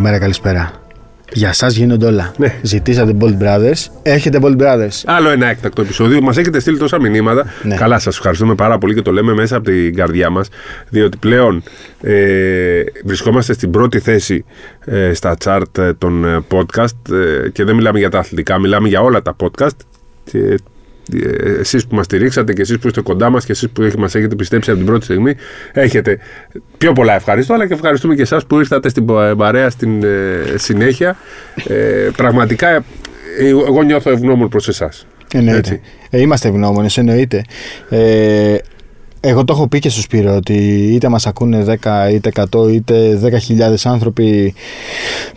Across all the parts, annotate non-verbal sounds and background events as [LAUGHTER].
Καλημέρα, καλησπέρα. Για εσά γίνονται όλα. Ναι. Ζητήσατε Bold Brothers. Έχετε Bold Brothers. Άλλο ένα έκτακτο επεισόδιο. Μας έχετε στείλει τόσα μηνύματα. Ναι. Καλά, σας ευχαριστούμε πάρα πολύ και το λέμε μέσα από την καρδιά μας. Διότι πλέον ε, βρισκόμαστε στην πρώτη θέση ε, στα chart ε, των ε, podcast ε, και δεν μιλάμε για τα αθλητικά, μιλάμε για όλα τα podcast. Και ε, εσείς που μας στηρίξατε και εσείς που είστε κοντά μας και εσείς που μας έχετε πιστέψει από την πρώτη στιγμή έχετε πιο πολλά ευχαριστώ αλλά και ευχαριστούμε και εσάς που ήρθατε στην παρέα στην ε, συνέχεια ε, πραγματικά ε, εγώ νιώθω ευγνώμων προς εσάς Εννοείται. Έτσι. Ε, είμαστε ευγνώμονες, εννοείται. Ε, εγώ το έχω πει και στο Σπύρο ότι είτε μας ακούνε 10 είτε 100 είτε 10.000 άνθρωποι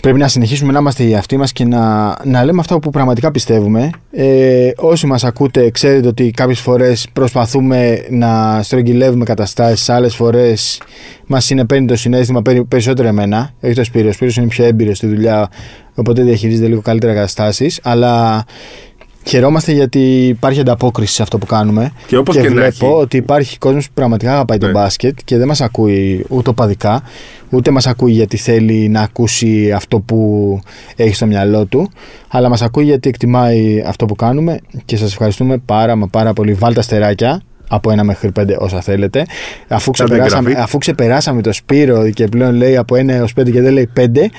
πρέπει να συνεχίσουμε να είμαστε οι αυτοί μας και να, να λέμε αυτό που πραγματικά πιστεύουμε. Ε, όσοι μας ακούτε ξέρετε ότι κάποιες φορές προσπαθούμε να στρογγυλεύουμε καταστάσεις, άλλες φορές μας συνεπαίνει το συνέστημα περι- περισσότερο εμένα, όχι το Σπύρο, ο Σπύρος είναι πιο έμπειρος στη δουλειά οπότε διαχειρίζεται λίγο καλύτερα καταστάσεις αλλά Χαιρόμαστε γιατί υπάρχει ανταπόκριση σε αυτό που κάνουμε. Και όπως και να βλέπω έχει. ότι υπάρχει κόσμος που πραγματικά αγαπάει τον Ναι. μπάσκετ και δεν μας ακούει ούτε οπαδικά, ούτε μας ακούει γιατί θέλει να ακούσει αυτό που έχει στο μυαλό του, αλλά μας ακούει γιατί εκτιμάει αυτό που κάνουμε και σας ευχαριστούμε πάρα μα πάρα πολύ. Βάλτε αστεράκια από ένα μέχρι πέντε όσα θέλετε. Αφού Κάντε ξεπεράσαμε, εγγραφή. αφού ξεπεράσαμε το Σπύρο και πλέον λέει από ένα έως πέντε και δεν λέει πέντε,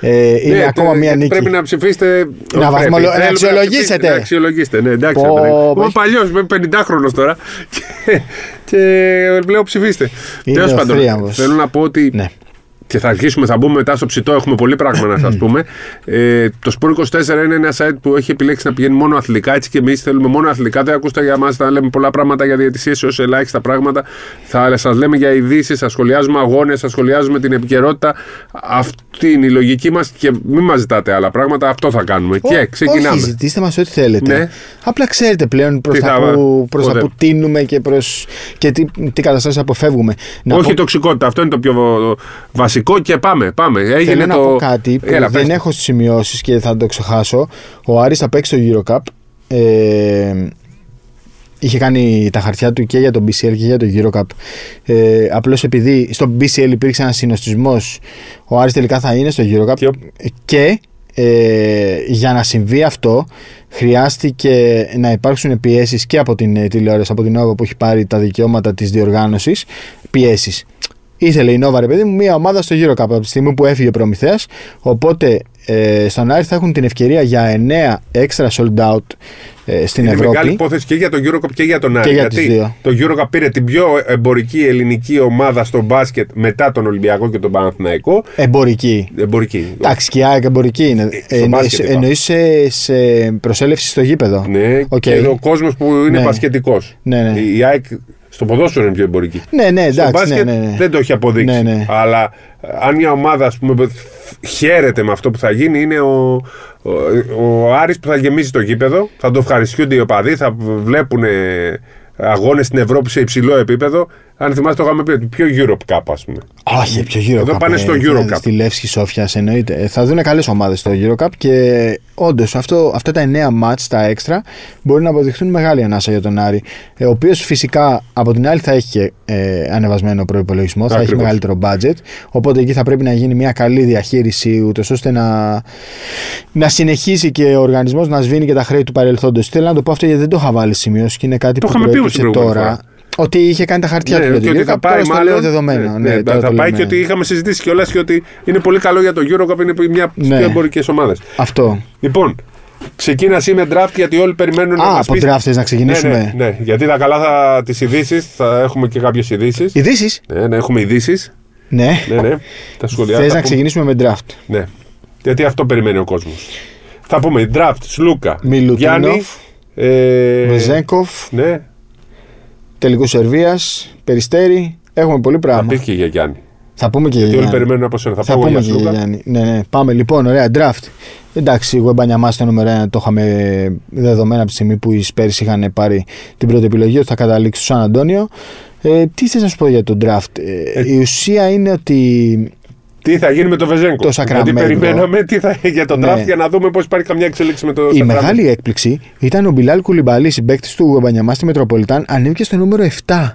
ε, είναι Ναι, ακόμα τε- μία γιατί νίκη. Πρέπει να ψηφίσετε. Να Όχι, βαθμολο- πρέπει. να Θέλουμε αξιολογήσετε. ψηφίσετε, Να αξιολογήσετε. Ναι, εντάξει. Πω, ρε παιδί. πω, Είμαι έχει- παλιός, είμαι 50χρονο τώρα. [LAUGHS] Και, και λέω ψηφίστε. Είναι Τέλος ο πάντων, θρίαμβος. θέλω να πω ότι. Ναι. Και θα αρχίσουμε, θα μπούμε μετά στο ψητό. Έχουμε πολύ πράγμα να σας πούμε. Ε, το Sport 24 είναι ένα site που έχει επιλέξει να πηγαίνει μόνο αθλητικά. Έτσι και εμείς θέλουμε μόνο αθλητικά. Δεν ακούστε για μας να λέμε πολλά πράγματα για διαιτησίες έω ελάχιστα πράγματα. Θα σας λέμε για ειδήσεις, θα σχολιάζουμε αγώνες, θα σχολιάζουμε την επικαιρότητα. Αυτή είναι η λογική μας και μην μας ζητάτε άλλα πράγματα. Αυτό θα κάνουμε. και Ό- ξεκινάμε. Όχι, ζητήστε μας ό,τι θέλετε. Ναι. Απλά ξέρετε πλέον προς Τι τα, θα- που, προς τα Ωραία. που τίνουμε και, προς, και τι, τι καταστάσεις αποφεύγουμε. Να Όχι πω, τοξικότητα. Αυτό είναι το πιο βασικό και πάμε. πάμε. Έγινε θέλω να το... πω κάτι που Έλα, δεν πες. έχω στις σημειώσεις και θα το ξεχάσω. Ο Άρης θα παίξει στο Eurocup. Ε, είχε κάνει τα χαρτιά του και για τον BCL και για το Eurocup. Ε, Απλώς επειδή στο BCL υπήρξε ένας συνοστισμός, ο Άρης τελικά θα είναι στο Eurocup. Και- Και ε, για να συμβεί αυτό χρειάστηκε να υπάρξουν πιέσεις και από την ε, τηλεόραση, από την Nova που έχει πάρει τα δικαιώματα της διοργάνωσης, πιέσεις. Ήθελε η Nova, ρε παιδί μου, μια ομάδα στο Eurocup από τη στιγμή που έφυγε ο Προμηθέας, οπότε ε, στον Άρη θα έχουν την ευκαιρία για 9 extra sold out ε, στην Είναι Ευρώπη. μεγάλη υπόθεση και για τον Eurocup και για τον Άρη. για γιατί τις δύο. το Eurocup πήρε την πιο εμπορική ελληνική ομάδα στο μπάσκετ μετά τον Ολυμπιακό και τον Παναθηναϊκό. Εμπορική. Εμπορική. Εντάξει, και η ΑΕΚ εμπορική είναι. στο Ε, μπάσκετ είπα. Εννοείς σε, σε προσέλευση στο γήπεδο. Ναι, Οκ. και ο κόσμος που είναι Ναι. μπασκετικό. Ναι, ναι. Η ΑΕΚ στο ποδόσφαιρο είναι πιο εμπορική. Ναι, ναι, Στο εντάξει. μπάσκετ ναι, ναι, ναι. δεν το έχει αποδείξει. Ναι, ναι. Αλλά ε, αν μια ομάδα ας πούμε, χαίρεται με αυτό που θα γίνει, είναι ο, ο, ο Άρης που θα γεμίσει το γήπεδο. Θα το ευχαριστούνται οι οπαδοί, θα βλέπουν αγώνες στην Ευρώπη σε υψηλό επίπεδο. Αν θυμάστε, το είχαμε πει ότι πιο Europe Cup, ας πούμε. Όχι, πιο Eurocup. Εδώ πάνε στο ε, Eurocup. Στη Λεύσκη Σόφιας εννοείται. Ε, Θα δουν καλές ομάδες στο Eurocup και όντως αυτά τα 9 μάτς, τα έξτρα, μπορεί να αποδειχθούν μεγάλη ανάσα για τον Άρη. ε, Ο οποίος φυσικά από την άλλη θα έχει και ε, ανεβασμένο προπολογισμό, θα έχει Ακριβώς. μεγαλύτερο budget. Οπότε εκεί θα πρέπει να γίνει μια καλή διαχείριση, ούτως ώστε να, να συνεχίσει και ο οργανισμός να σβήνει και τα χρέη του παρελθόντος. Θέλω να το πω αυτό γιατί δεν το είχα βάλει σημειώσει και είναι κάτι Το που είχαμε πει όμως προέκυψε την προηγούμενη τώρα. φορά. Ότι είχε κάνει τα χαρτιά του Ναι, για και τον ότι θα Eurocup, πάει τώρα στο λέω μάλλον. δεδομένο. Ναι, Ναι, θα- τώρα θα το πάει λέμε. και ότι είχαμε συζητήσει κιόλας και ότι είναι πολύ καλό για το Eurocup, είναι μια από τι Ναι. πιο εμπορικές ομάδες. Αυτό. Λοιπόν, ξεκίνα εσύ με draft γιατί όλοι περιμένουν να Α, μας από πεις- draft θες να ξεκινήσουμε; Ναι, ναι, ναι, γιατί τα καλά θα τις ειδήσεις, θα έχουμε και κάποιες ειδήσεις. Ειδήσεις; Ναι, ναι, έχουμε ειδήσεις. Ναι. Ναι, ναι. Τα σχολιά. Θες θα να πούμε. ξεκινήσουμε με draft; Ναι. Γιατί αυτό περιμένει ο κόσμος. Θα πούμε draft, Σλούκα, Μιλουτίνοφ, Γιάννη. Ε, Βεζέγκοφ, ναι, τελικού Σερβίας, Περιστέρη. Έχουμε πολύ θα πράγμα. πεις και για Γιάννη. Θα πούμε και για Γιατί όλοι Γιάννη. περιμένουν από σένα. Θα, Θα πω εγώ πούμε για και για Σλούκα. Γιάννη. Ναι, ναι. Πάμε λοιπόν, ωραία. Draft. Εντάξει, εγώ Μπανιαμά στο νούμερο 1 το είχαμε δεδομένα από τη στιγμή που οι Spurs είχαν πάρει την πρώτη επιλογή ότι θα καταλήξει στο Σαν Αντώνιο. Ε, τι θες να σου πω για τον draft; Ε, η ουσία είναι ότι Τι θα γίνει με το Βεζέγκο; Το Σακραμέντο. Γιατί περιμέναμε τι θα για τον Ναι. draft για να δούμε πώς υπάρχει καμιά εξέλιξη με το η Σακραμέντο. μεγάλη έκπληξη ήταν ο Μπιλάλ Κουλιμπαλή, συμπαίκτης του Μπανιαμά στη Μετροπολιτάν, ανέβηκε στο νούμερο 7.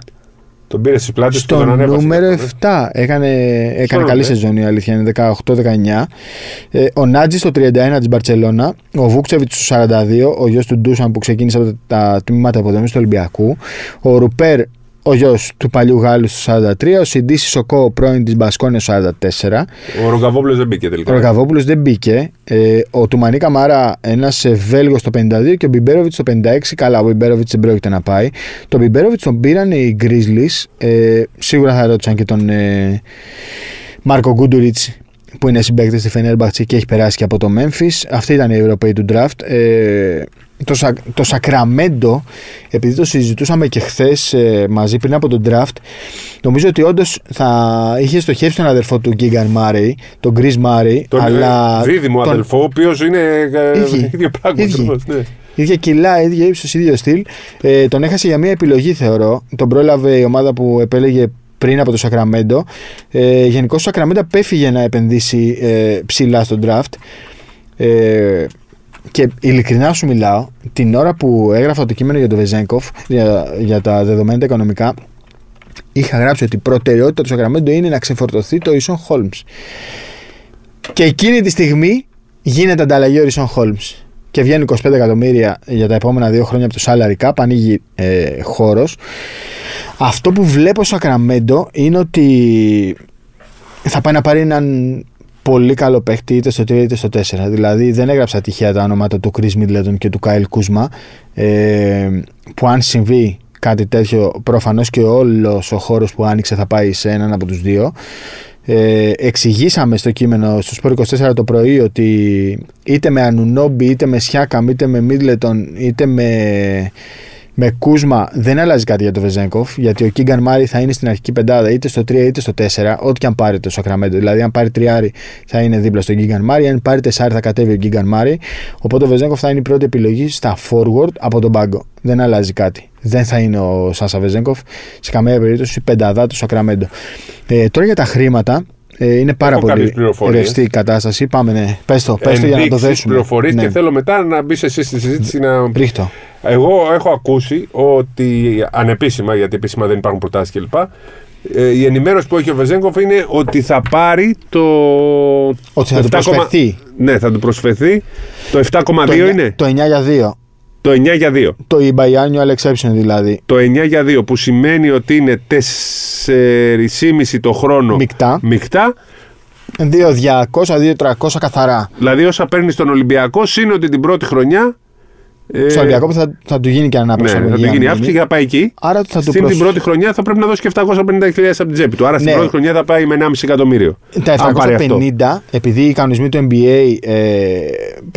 Τον πήρε στις πλάτες Στο νούμερο 7 έκανε, έκανε καλή σεζόν η αλήθεια είναι 18-19. Ε, ο Νάτζης στο 31 της Μπαρσελόνα. Ο Βούξεβιτ στο 42. Ο γιος του Ντούσαν που ξεκίνησε από τα τμήματα υποδομή του Ολυμπιακού. Ο Ρουπέρ ο γιος του παλιού Γάλλου στο 43, ο Σιντίση Σοκό, πρώην της Μπασκόνια στο 44. Ο Ρογκαβόπουλο δεν μπήκε τελικά. Ο Ρογκαβόπουλο δεν μπήκε. Ε, ο Τουμανί Καμάρα, ένας Βέλγος στο 52 και ο Μπιμπέροβιτς στο 56. Καλά, ο Μπιμπέροβιτς δεν πρόκειται να πάει. Το Μπιμπέροβιτς τον πήραν οι Grizzlies. Ε, σίγουρα θα ρώτησαν και τον ε, Μάρκο Γκούντουριτς που είναι συμπαίκτης στη Φενέρμπαχτση και έχει περάσει και από το Memphis. Αυτοί ήταν οι Ευρωπαίοι του draft. Ε, το, το Σακραμέντο, επειδή το συζητούσαμε και χθες ε, μαζί πριν από τον draft, νομίζω ότι όντως θα είχε στοχεύσει τον αδερφό του Γκίγκαν Μάρεϊ, τον Γκρι Μάρεϊ. Τον αλλά δίδυμο τον... αδελφό, ο οποίος είναι ίδιο, [LAUGHS] ίδιο πράγμα. Ίδιο. Ναι. Ίδια κιλά, ίδια ύψος, ίδιο στυλ. Ε, τον έχασε για μια επιλογή, θεωρώ. Τον πρόλαβε η ομάδα που επέλεγε πριν από το Σακραμέντο. Ε, Γενικώς ο Σακραμέντο απέφυγε να επενδύσει ε, ψηλά στο draft. Ε, και ειλικρινά σου μιλάω, την ώρα που έγραφα το κείμενο για τον Βεζέγκοφ, για, για τα δεδομένα οικονομικά, είχα γράψει ότι η προτεραιότητα του Σακραμέντο είναι να ξεφορτωθεί το Ίσον Χόλμς. Και εκείνη τη στιγμή γίνεται ανταλλαγή ο Ίσον Χόλμς. Και βγαίνουν 25 εκατομμύρια για τα επόμενα δύο χρόνια από το salary cap, ανοίγει ε, χώρος. Αυτό που βλέπω στο Σακραμέντο είναι ότι θα πάει να πάρει έναν πολύ καλό παίχτη είτε στο 3 είτε στο 4. Δηλαδή δεν έγραψα τυχαία τα ονόματα του Chris Middleton και του Kyle Kuzma ε, που αν συμβεί κάτι τέτοιο προφανώς και όλος ο χώρος που άνοιξε θα πάει σε έναν από τους δύο. Ε, εξηγήσαμε στο κείμενο στο Σπορ 24 το πρωί ότι είτε με Ανουνόμπι είτε με Σιάκαμ είτε με Middleton είτε με με Κούσμα δεν αλλάζει κάτι για τον Βεζέγκοφ, γιατί ο Κίγκαν Μάρι θα είναι στην αρχική πεντάδα είτε στο 3 είτε στο 4, ό,τι και αν πάρει το Σακραμέντο. Δηλαδή, αν πάρει τριάρι θα είναι δίπλα στον Κίγκαν Μάρι, αν πάρει τεσσάρι θα κατέβει ο Κίγκαν Μάρι. Οπότε ο Βεζέγκοφ θα είναι η πρώτη επιλογή στα forward από τον πάγκο. Δεν αλλάζει κάτι. Δεν θα είναι ο Σάσα Βεζέγκοφ σε καμία περίπτωση πενταδά του Σακραμέντο. Ε, τώρα για τα χρήματα, ε, είναι πάρα Έχω πολύ ρευστή η κατάσταση. Πάμε, ναι. Πες το, πες το για να το δέσουμε. πληροφορίες ναι. και θέλω μετά να μπεις εσύ στη συζήτηση να... Ρίχτω. Εγώ έχω ακούσει ότι ανεπίσημα, γιατί επίσημα δεν υπάρχουν προτάσεις κλπ. Ε, η ενημέρωση που έχει ο Βεζέγκοφ είναι ότι θα πάρει το. Ότι θα του προσφερθεί. Ναι, θα του προσφερθεί. Το 7,2 είναι. Το 9 για 2. Το 9 για 2. Το biannual exception δηλαδή. Το 9 για 2 που σημαίνει ότι είναι 4,5 το χρόνο Μικτά. Μικτά. 2.200-2.300 καθαρά. Δηλαδή όσα παίρνεις στον Ολυμπιακό, είναι ότι την πρώτη χρονιά ε, στο Ολυμπιακό θα, θα του γίνει και ανάπτυξη. Ναι, θα του γίνει αύξηση και θα πάει εκεί. Άρα θα Στην την πρώτη χρονιά θα πρέπει να δώσει και 750.000 από την τσέπη του. Άρα ναι. στην πρώτη χρονιά θα πάει με 1,5 εκατομμύριο. Τα 750, επειδή οι κανονισμοί του NBA ε,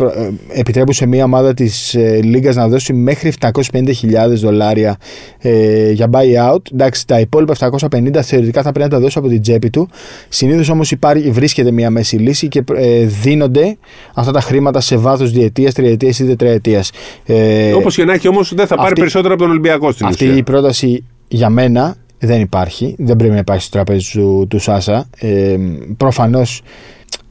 ε, επιτρέπουν σε μια ομάδα της ε, Λίγκας να δώσει μέχρι 750.000 δολάρια ε, για buyout. Εντάξει, τα υπόλοιπα 750 θεωρητικά θα πρέπει να τα δώσει από την τσέπη του. Συνήθως όμως βρίσκεται μια μέση λύση και ε, δίνονται αυτά τα χρήματα σε βάθος διετίας, τριετίας ή τετραετίας. Ε, Όπως και να έχει όμως, δεν θα πάρει περισσότερο από τον Ολυμπιακό στην Αυτή η πρόταση για μένα δεν υπάρχει. Δεν πρέπει να υπάρχει στο τραπέζι του, του Σάσα. Ε, Προφανώς.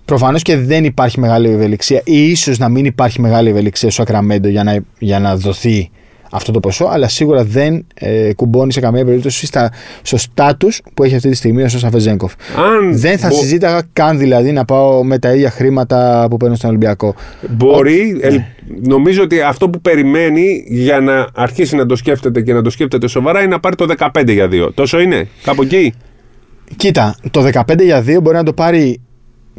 Προφανώς και δεν υπάρχει μεγάλη ευελιξία ή ίσως να μην υπάρχει μεγάλη ευελιξία στο Ακραμέντο για να, για να δοθεί αυτό το ποσό, αλλά σίγουρα δεν ε, κουμπώνει σε καμία περίπτωση στα, στο στάτου που έχει αυτή τη στιγμή ο Σόσα Βεζέγκοφ. Δεν θα μπο... συζήταγα καν δηλαδή να πάω με τα ίδια χρήματα που παίρνω στον Ολυμπιακό. Μπορεί, ε, νομίζω ότι αυτό που περιμένει για να αρχίσει να το σκέφτεται και να το σκέφτεται σοβαρά είναι να πάρει το 15 για 2. Τόσο είναι, κάπου εκεί; Κοίτα, το 15 για 2 μπορεί να το πάρει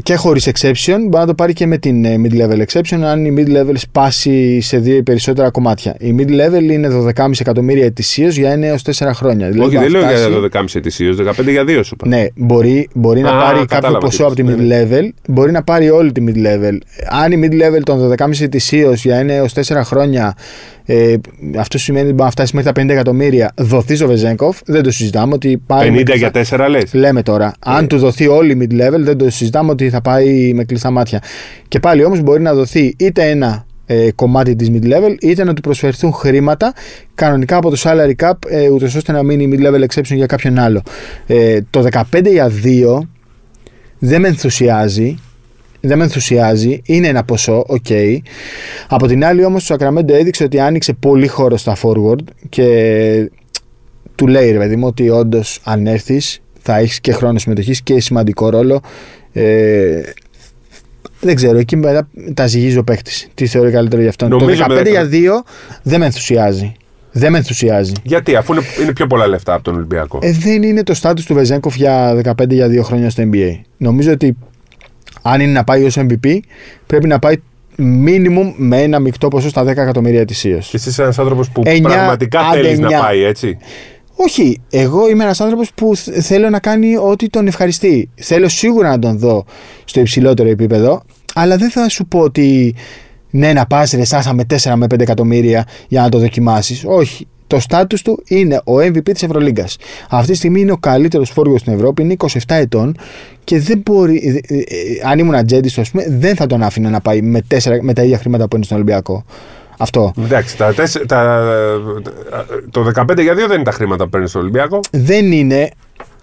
και χωρίς exception, μπορεί να το πάρει και με την ε, mid-level exception, αν η mid-level σπάσει σε δύο ή περισσότερα κομμάτια. Η mid-level είναι 12,5 εκατομμύρια ετησίως για 1 έως 4 χρόνια. Δηλαδή Όχι, δεν λέω για 12,5 ετησίως, 15 για 2 σου Ναι, μπορεί, μπορεί να πάρει κάποιο ποσό από τη ναι, ναι. mid-level, μπορεί να πάρει όλη τη mid-level. Αν η mid-level των 12,5 ετησίως για 1 έως 4 χρόνια ε, αυτό σημαίνει ότι μπορεί να φτάσει μέχρι τα 50 εκατομμύρια. Δοθεί ο Βεζέγκοφ, δεν το συζητάμε ότι πάει. 50 για 4 λες. Λέμε τώρα. Ε. Αν του δοθεί όλη η mid-level, δεν το συζητάμε ότι θα πάει με κλειστά μάτια. Και πάλι όμως μπορεί να δοθεί είτε ένα ε, κομμάτι της mid-level, είτε να του προσφερθούν χρήματα κανονικά από το salary cap, ε, ούτως ώστε να μείνει mid-level exception για κάποιον άλλο. Ε, το 15 για 2 δεν με ενθουσιάζει δεν με ενθουσιάζει. Είναι ένα ποσό, OK. Okay. Από την άλλη, όμως, το Sacramento έδειξε ότι άνοιξε πολύ χώρο στα forward και του λέει ρε παιδί μου ότι όντως αν έρθεις θα έχεις και χρόνο συμμετοχής και σημαντικό ρόλο. Ε, δεν ξέρω, εκεί μετά τα ζυγίζει ο παίχτης. Τι θεωρεί καλύτερο για αυτόν. Νομίζω το 15 με- για 2 δεν με ενθουσιάζει. Δεν με ενθουσιάζει. Γιατί, αφού είναι, είναι πιο πολλά λεφτά από τον Ολυμπιακό. Ε, δεν είναι το στάτους του Βεζέγκοφ για 15 για 2 χρόνια στο NBA. Νομίζω ότι αν είναι να πάει ως MVP, πρέπει να πάει minimum με ένα μεικτό ποσό στα 10 εκατομμύρια ετησίω. Και εσύ είσαι ένας άνθρωπος που Εννιά, πραγματικά άντε θέλεις να εννιά. πάει έτσι; Όχι, εγώ είμαι ένας άνθρωπος που θ- θέλω να κάνει ό,τι τον ευχαριστεί. Θέλω σίγουρα να τον δω στο υψηλότερο επίπεδο, αλλά δεν θα σου πω ότι ναι, να πας ρε Σάσα με 4 με 5 εκατομμύρια για να το δοκιμάσεις. Όχι. Το στάτους του είναι ο MVP της Ευρωλίγκας. Αυτή τη στιγμή είναι ο καλύτερος φόργος στην Ευρώπη, είναι 27 ετών και δεν μπορεί, ε, ε, ε, αν ήμουν ατζέντης, ας πούμε, δεν θα τον άφηνα να πάει με, 4, με τα ίδια χρήματα που είναι στον Ολυμπιακό. Αυτό. Εντάξει, τα, τέσσε- τα, το 15 για 2 δεν είναι τα χρήματα που παίρνει στο Ολυμπιακό. Δεν είναι,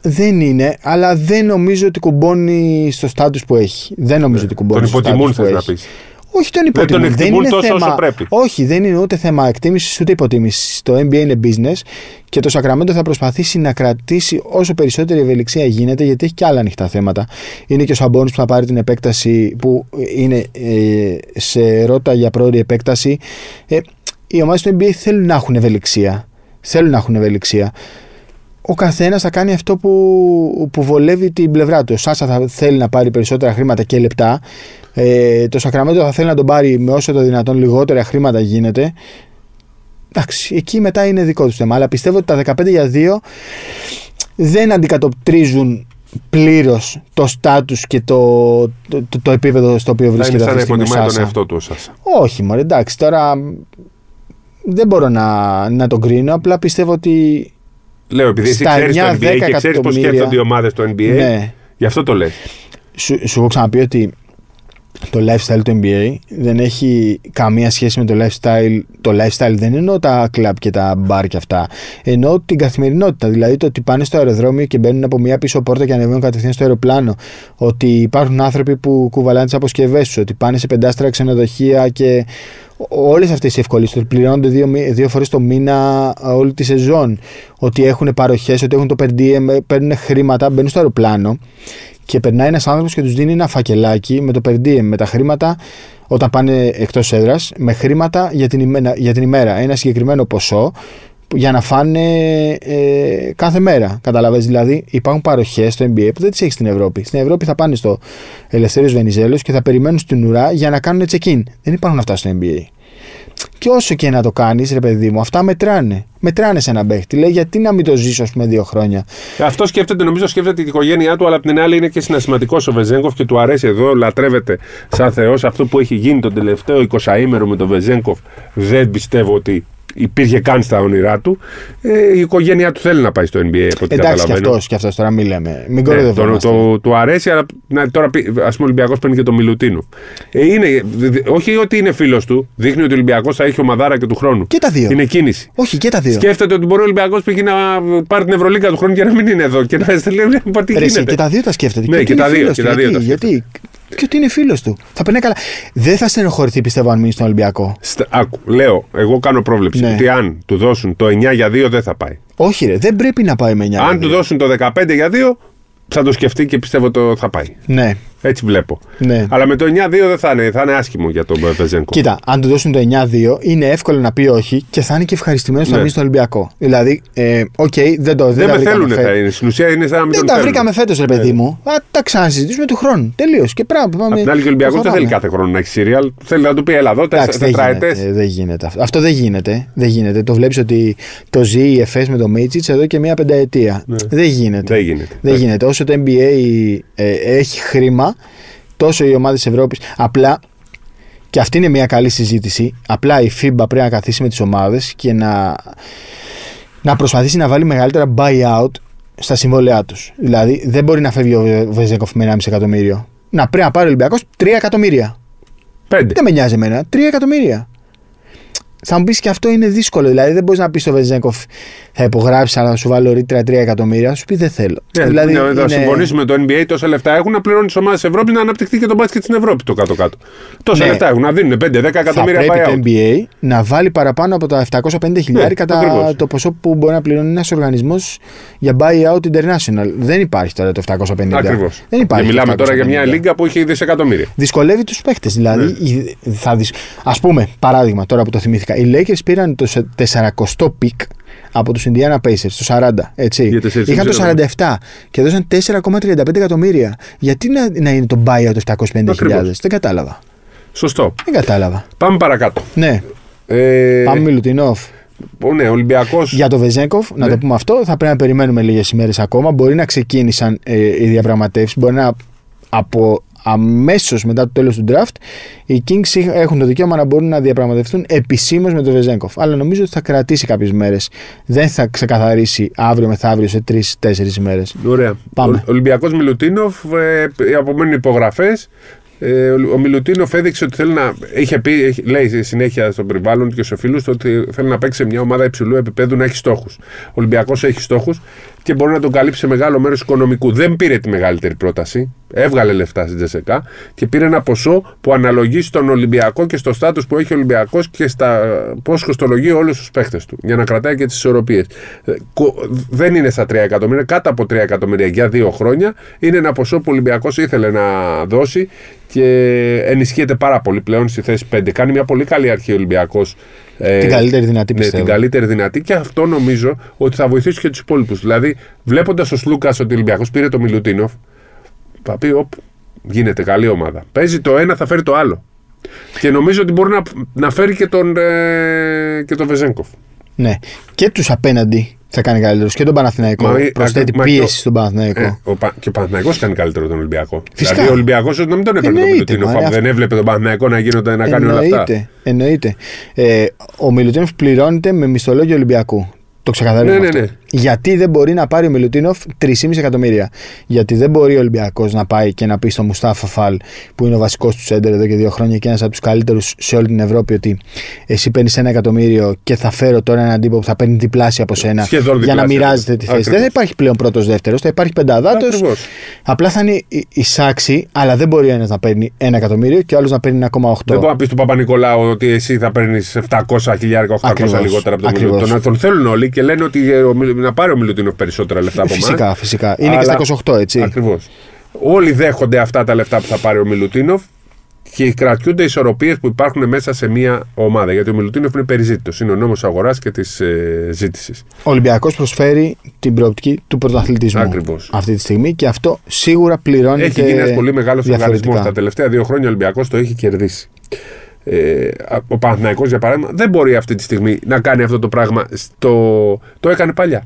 δεν είναι, αλλά δεν νομίζω ότι κουμπώνει στο στάτους που έχει. Δεν νομίζω ότι κουμπώνει Τον στο υποτιμούν, στάτους που θες να έχει. Πει. Όχι τον Δεν τον υποτιμούν. εκτιμούν είναι τόσο θέμα... όσο πρέπει. Όχι, δεν είναι ούτε θέμα εκτίμησης ούτε υποτίμηση. Το NBA είναι business και το Sacramento θα προσπαθήσει να κρατήσει όσο περισσότερη ευελιξία γίνεται γιατί έχει και άλλα ανοιχτά θέματα. Είναι και ο Σαμπόνι που θα πάρει την επέκταση που είναι ε, σε ρότα για πρόορη επέκταση. Ε, οι ομάδες του NBA θέλουν να έχουν ευελιξία. Θέλουν να έχουν ευελιξία. Ο καθένας θα κάνει αυτό που, που βολεύει την πλευρά του. Ο Σάσα θα θέλει να πάρει περισσότερα χρήματα και λεπτά. Ε, το Σακραμέντο θα θέλει να τον πάρει με όσο το δυνατόν λιγότερα χρήματα γίνεται. Εντάξει, εκεί μετά είναι δικό του θέμα. Αλλά πιστεύω ότι τα 15 για 2 δεν αντικατοπτρίζουν πλήρως το στάτου και το, το, το, το επίπεδο στο οποίο Θα είναι βρίσκεται σαν αυτή να τη στιγμή ο υποτιμάει τον Σάσα. εαυτό του ο Σάσα. Όχι, μωρέ, εντάξει, τώρα δεν μπορώ να, να τον κρίνω. Απλά πιστεύω ότι. Λέω, επειδή εσύ Στα ξέρεις το 9-10 NBA και ξέρεις πώς εκατομμύρια. σκέφτονται οι ομάδες του NBA, Ναι, γι' αυτό το λες. σου, σου έχω ξαναπεί ότι το lifestyle του NBA δεν έχει καμία σχέση με το lifestyle. Το lifestyle δεν εννοώ τα κλαμπ και τα μπαρ και αυτά. Εννοώ την καθημερινότητα. Δηλαδή το ότι πάνε στο αεροδρόμιο και μπαίνουν από μία πίσω πόρτα και ανεβαίνουν κατευθείαν στο αεροπλάνο. Ότι υπάρχουν άνθρωποι που κουβαλάνε τις αποσκευές τους. Ότι πάνε σε πεντάστρα ξενοδοχεία και όλες αυτές οι ευκολίες. Ότι πληρώνονται δύο, μη- δύο φορές το μήνα α, όλη τη σεζόν. Ότι έχουν παροχές, ότι έχουν το per diem, παίρνουν χρήματα, μπαίνουν στο αεροπλάνο και περνάει ένας άνθρωπος και τους δίνει ένα φακελάκι με το per diem, με τα χρήματα όταν πάνε εκτός έδρας, με χρήματα για την, ημέρα, για την ημέρα. Ένα συγκεκριμένο ποσό που- για να φάνε ε, κάθε μέρα. Καταλαβαίνεις, δηλαδή υπάρχουν παροχές στο NBA που δεν τις έχεις στην Ευρώπη. Στην Ευρώπη θα πάνε στο Ελευθέριος Βενιζέλος και θα περιμένουν στην ουρά για να κάνουν check-in. Δεν υπάρχουν αυτά στο NBA. Και όσο και να το κάνεις, ρε παιδί μου, αυτά μετράνε. Μετράνε σε έναν παίχτη. Λέει, γιατί να μην το ζήσω, ας πούμε, δύο χρόνια; Αυτό σκέφτεται, νομίζω σκέφτεται την οικογένειά του, αλλά απ' την άλλη είναι και συνασηματικό ο Βεζέγκοφ και του αρέσει εδώ, λατρεύεται σαν Θεός. Αυτό που έχει γίνει τον τελευταίο 20ήμερο με τον Βεζέγκοφ δεν πιστεύω ότι υπήρχε καν στα όνειρά του. Ε, η οικογένειά του θέλει να πάει στο NBA, από ό,τι Εντάξει, και καταλαβαίνω. αυτός και αυτός, τώρα μην λέμε. Μην Ναι, το, κοροϊδευόμαστε. το, του αρέσει, αλλά να, τώρα ας πούμε ο Ολυμπιακός παίρνει και το Μιλουτίνο. Ε, είναι, δ- δ- όχι ότι είναι φίλος του, δείχνει ότι ο Ολυμπιακός θα έχει ομαδάρα και του χρόνου. Και τα δύο. Είναι κίνηση. Όχι, και τα δύο. Σκέφτεται ότι μπορεί ο Ολυμπιακός πήγε να πάρει την Ευρωλίγκα του χρόνου και να μην είναι εδώ και να στέλνει «Μα τι Ρε, εσύ, γίνεται. και τα δύο τα σκέφτεται. Ναι, ότι και είναι τα δύο, φίλος και του. τα δύο γιατί, τα γιατί, και ότι είναι φίλος του. Θα περνάει καλά. Δεν θα στενοχωρηθεί, πιστεύω, αν μείνει στον Ολυμπιακό. Στα- άκου, λέω, εγώ κάνω πρόβλεψη Ναι. ότι αν του δώσουν το 9 για 2 δεν θα πάει. Όχι, ρε, δεν πρέπει να πάει με 9. αν του δώσουν το 15 για 2 θα το σκεφτεί και πιστεύω το θα πάει. Ναι, Έτσι βλέπω. ναι. Αλλά με το 9-2 δεν θα είναι, θα είναι άσχημο για τον Βεζένκοβ. Κοίτα, αν του δώσουν το 9-2, είναι εύκολο να πει όχι και θα είναι και ευχαριστημένος να Ναι. μείνει στον Ολυμπιακό. Δηλαδή, ε, οκ, δεν το δεν Δεν τα με βρήκαμε θέλουν, φέτος. θα είναι. Στην ουσία είναι σαν να μην Δεν τον τα θέλουν. βρήκαμε φέτος, ρε παιδί μου. Α, τα ξανασυζητήσουμε του χρόνου. Τελείως. Και πράγμα. Πάμε, Απ' την άλλη, και ο Ολυμπιακός δεν προχωράμε. θέλει κάθε χρόνο να έχει σύριαλ. Θέλει να του πει: Ελά, εδώ Εντάξει, δεν τετραετές. γίνεται, δεν γίνεται αυτό. Αυτό δεν γίνεται. Δεν γίνεται. Το βλέπεις ότι το ζει η ΕΦΕΣ με το Μίτσιτς εδώ και μία πενταετία. Δεν γίνεται. Δεν γίνεται. Δεν γίνεται. Όσο το NBA ε, έχει χρήμα, τόσο οι ομάδε Ευρώπης. Απλά και αυτή είναι μια καλή συζήτηση. Απλά η FIBA πρέπει να καθίσει με τις ομάδες και να, να προσπαθήσει να βάλει μεγαλύτερα buyout στα συμβόλαιά τους. Δηλαδή δεν μπορεί να φεύγει ο Βεζέκοφ με 1,5 εκατομμύριο. Να πρέπει να πάρει ο Ολυμπιακός 3 εκατομμύρια. Πέντε. Δεν με νοιάζει εμένα. 3 εκατομμύρια. Θα μου πεις και αυτό είναι δύσκολο. Δηλαδή δεν μπορείς να πεις στο Βεζέγκοφ θα υπογράψει, αλλά να σου βάλω ρήτρα 3 εκατομμύρια. Σου πει δεν θέλω. Ναι, δηλαδή, ναι, θα είναι- συμφωνήσουμε με το NBA τόσα λεφτά έχουν να πληρώνει τις ομάδες της Ευρώπης να αναπτυχθεί και το μπάσκετ στην Ευρώπη το κάτω-κάτω. Τόσα Ναι. λεφτά έχουν να δίνουν 5-10 θα εκατομμύρια πρέπει buyout. το NBA να βάλει παραπάνω από τα 750 χιλιάρια κατά Ναι, ακριβώς. το ποσό που μπορεί να πληρώνει ένας οργανισμός για buyout international. Δεν υπάρχει τώρα το 750. Ακριβώς. Δεν υπάρχει. Και μιλάμε το τώρα για μια 750. λίγα που έχει δισεκατομμύρια. Δυσκολεύει τους παίχτες. Δηλαδή, Ναι. η- θα δυσ... Ας πούμε, παράδειγμα τώρα που το θυμήθηκα, οι Lakers πήραν το σε- 40 pick από τους Indiana Pacers, το 40. Έτσι. Για 4,5 Είχαν το εκατομμύρια. 47 και δώσαν 4,35 εκατομμύρια. Γιατί να, να είναι το buyout 750.000, Ακριβώς. δεν κατάλαβα. Σωστό. Δεν κατάλαβα. Πάμε παρακάτω. Ναι, Ε, πάμε Μιλουτινόφ. Ναι, Ολυμπιακός. Για το Βεζέγκοφ, να Ναι. το πούμε αυτό, θα πρέπει να περιμένουμε λίγες ημέρες ακόμα. Μπορεί να ξεκίνησαν ε, οι διαπραγματεύσεις, μπορεί να από αμέσως μετά το τέλος του draft οι Kings είχ- έχουν το δικαίωμα να μπορούν να διαπραγματευτούν επισήμως με τον Βεζέγκοφ. Αλλά νομίζω ότι θα κρατήσει κάποιες μέρες. Δεν θα ξεκαθαρίσει αύριο μεθαύριο σε τρει-τέσσερι ημέρε. Ωραία. Πάμε. Ολυμπιακός Μιλουτίνοφ, ε, απομένουν υπογραφές. Ε, ο Μιλουτίνοφ έδειξε ότι θέλει να. Είχε πει, έχει- λέει συνέχεια στο περιβάλλον και στους φίλους του ότι θέλει να παίξει σε μια ομάδα υψηλού επίπεδου να έχει στόχους. Ο Ολυμπιακός έχει στόχους και μπορεί να τον καλύψει σε μεγάλο μέρος οικονομικού. Δεν πήρε τη μεγαλύτερη πρόταση. Έβγαλε λεφτά στην Τζεσεκά και πήρε ένα ποσό που αναλογεί στον Ολυμπιακό και στο στάτους που έχει ο Ολυμπιακός και στα πώς κοστολογεί όλους τους παίχτες του. Για να κρατάει και τις ισορροπίες. Δεν είναι στα 3 εκατομμύρια, κάτω από 3 εκατομμύρια για δύο χρόνια. Είναι ένα ποσό που ο Ολυμπιακός ήθελε να δώσει και ενισχύεται πάρα πολύ πλέον στη θέση 5. Κάνει μια πολύ καλή αρχή ο Ολυμπιακός. Την καλύτερη δυνατή ναι, πιστεύω. την καλύτερη δυνατή και αυτό νομίζω ότι θα βοηθήσει και τους υπόλοιπους. Δηλαδή, βλέποντας ο Σλούκας ότι ο Ολυμπιακός πήρε το Μιλουτίνοφ, θα πει: Οπ, γίνεται καλή ομάδα. Παίζει το ένα, θα φέρει το άλλο. Και νομίζω ότι μπορεί να, να φέρει και τον, ε, και τον Βεζέγκοφ. Ναι. Και τους απέναντι θα κάνει καλύτερου. Και τον Παναθηναϊκό. Μα, ε, Προσθέτει μα, πίεση και ο- στον Παναθηναϊκό. Ε, ο, Πα- και ο Παναθηναϊκός κάνει καλύτερο τον Ολυμπιακό. Φυσικά. Δηλαδή ο Ολυμπιακός να μην τον έπαιρνε τον Εννοείται, Μιλουτίνοφ, μα, αφού αυτό- δεν έβλεπε τον Παναθηναϊκό να γίνονται να κάνει όλα αυτά. Εννοείται. εννοείται. Ε, ο Μιλουτίνοφ πληρώνεται με μισθολόγιο Ολυμπιακού. Το ξεκαθαρίζουμε Ναι, ναι, αυτό. ναι. Γιατί δεν μπορεί να πάρει ο Μιλουτίνοφ 3,5 εκατομμύρια; Γιατί δεν μπορεί ο Ολυμπιακός να πάει και να πει στο Μουστάφα Φαλ, που είναι ο βασικός του σέντερ εδώ και δύο χρόνια και ένας από τους καλύτερους σε όλη την Ευρώπη, ότι εσύ παίρνεις ένα εκατομμύριο και θα φέρω τώρα έναν τύπο που θα παίρνει διπλάσια από σένα Σχεδόν για να διπλάσια. μοιράζεται τη θέση. Ακριβώς. Δεν θα υπάρχει πλέον πρώτο-δεύτερο, θα υπάρχει πενταδάτος. Ακριβώς. Απλά θα είναι η, η σάξη, αλλά δεν μπορεί ένας να παίρνει ένα εκατομμύριο και ο άλλος να παίρνει 1,8. Δεν μπορεί να πεις στον Παπα-Νικολάου ότι εσύ θα παίρνεις 700 χιλιάρικα, 800 Ακριβώς. λιγότερα από τον Ακριβώς. Μιλουτίνοφ. Τον, τον θέλουν όλοι και λένε ότι ε, ο Μιλ- να πάρει ο Μιλουτίνοφ περισσότερα λεφτά από εμάς. Φυσικά, φυσικά. Είναι και στα 28, έτσι. Ακριβώς. Όλοι δέχονται αυτά τα λεφτά που θα πάρει ο Μιλουτίνοφ και κρατιούνται ισορροπίες που υπάρχουν μέσα σε μια ομάδα. Γιατί ο Μιλουτίνοφ είναι περιζήτητος. Είναι ο νόμος αγοράς και της ε, ζήτησης. Ο Ολυμπιακός προσφέρει την προοπτική του πρωταθλητισμού Ακριβώς. αυτή τη στιγμή και αυτό σίγουρα πληρώνεται. Έχει γίνει ένας πολύ μεγάλος διαφορετικά. οργανισμός. Τα τελευταία δύο χρόνια ο Ολυμπιακός το έχει κερδίσει. Ε, ο Παναθηναϊκός για παράδειγμα δεν μπορεί αυτή τη στιγμή να κάνει αυτό το πράγμα. Στο... Το έκανε παλιά.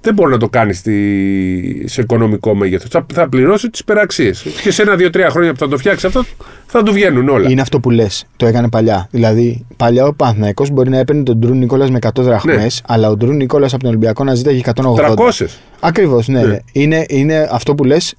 Δεν μπορεί να το κάνει στη... σε οικονομικό μέγεθος. Θα, θα πληρώσει τις υπεραξίες. Και σε ένα-δύο-τρία χρόνια που θα το φτιάξει αυτό, θα του βγαίνουν όλα. Είναι αυτό που λες. Το έκανε παλιά. Δηλαδή, παλιά ο Παναθηναϊκός μπορεί να έπαιρνε τον Ντρού Νίκολας με 100 δραχμές, Ναι. αλλά ο Ντρού Νίκολας από τον Ολυμπιακό να ζητάει 180. 300. Ακριβώς, ναι. Ναι. ναι. Είναι, είναι αυτό που λες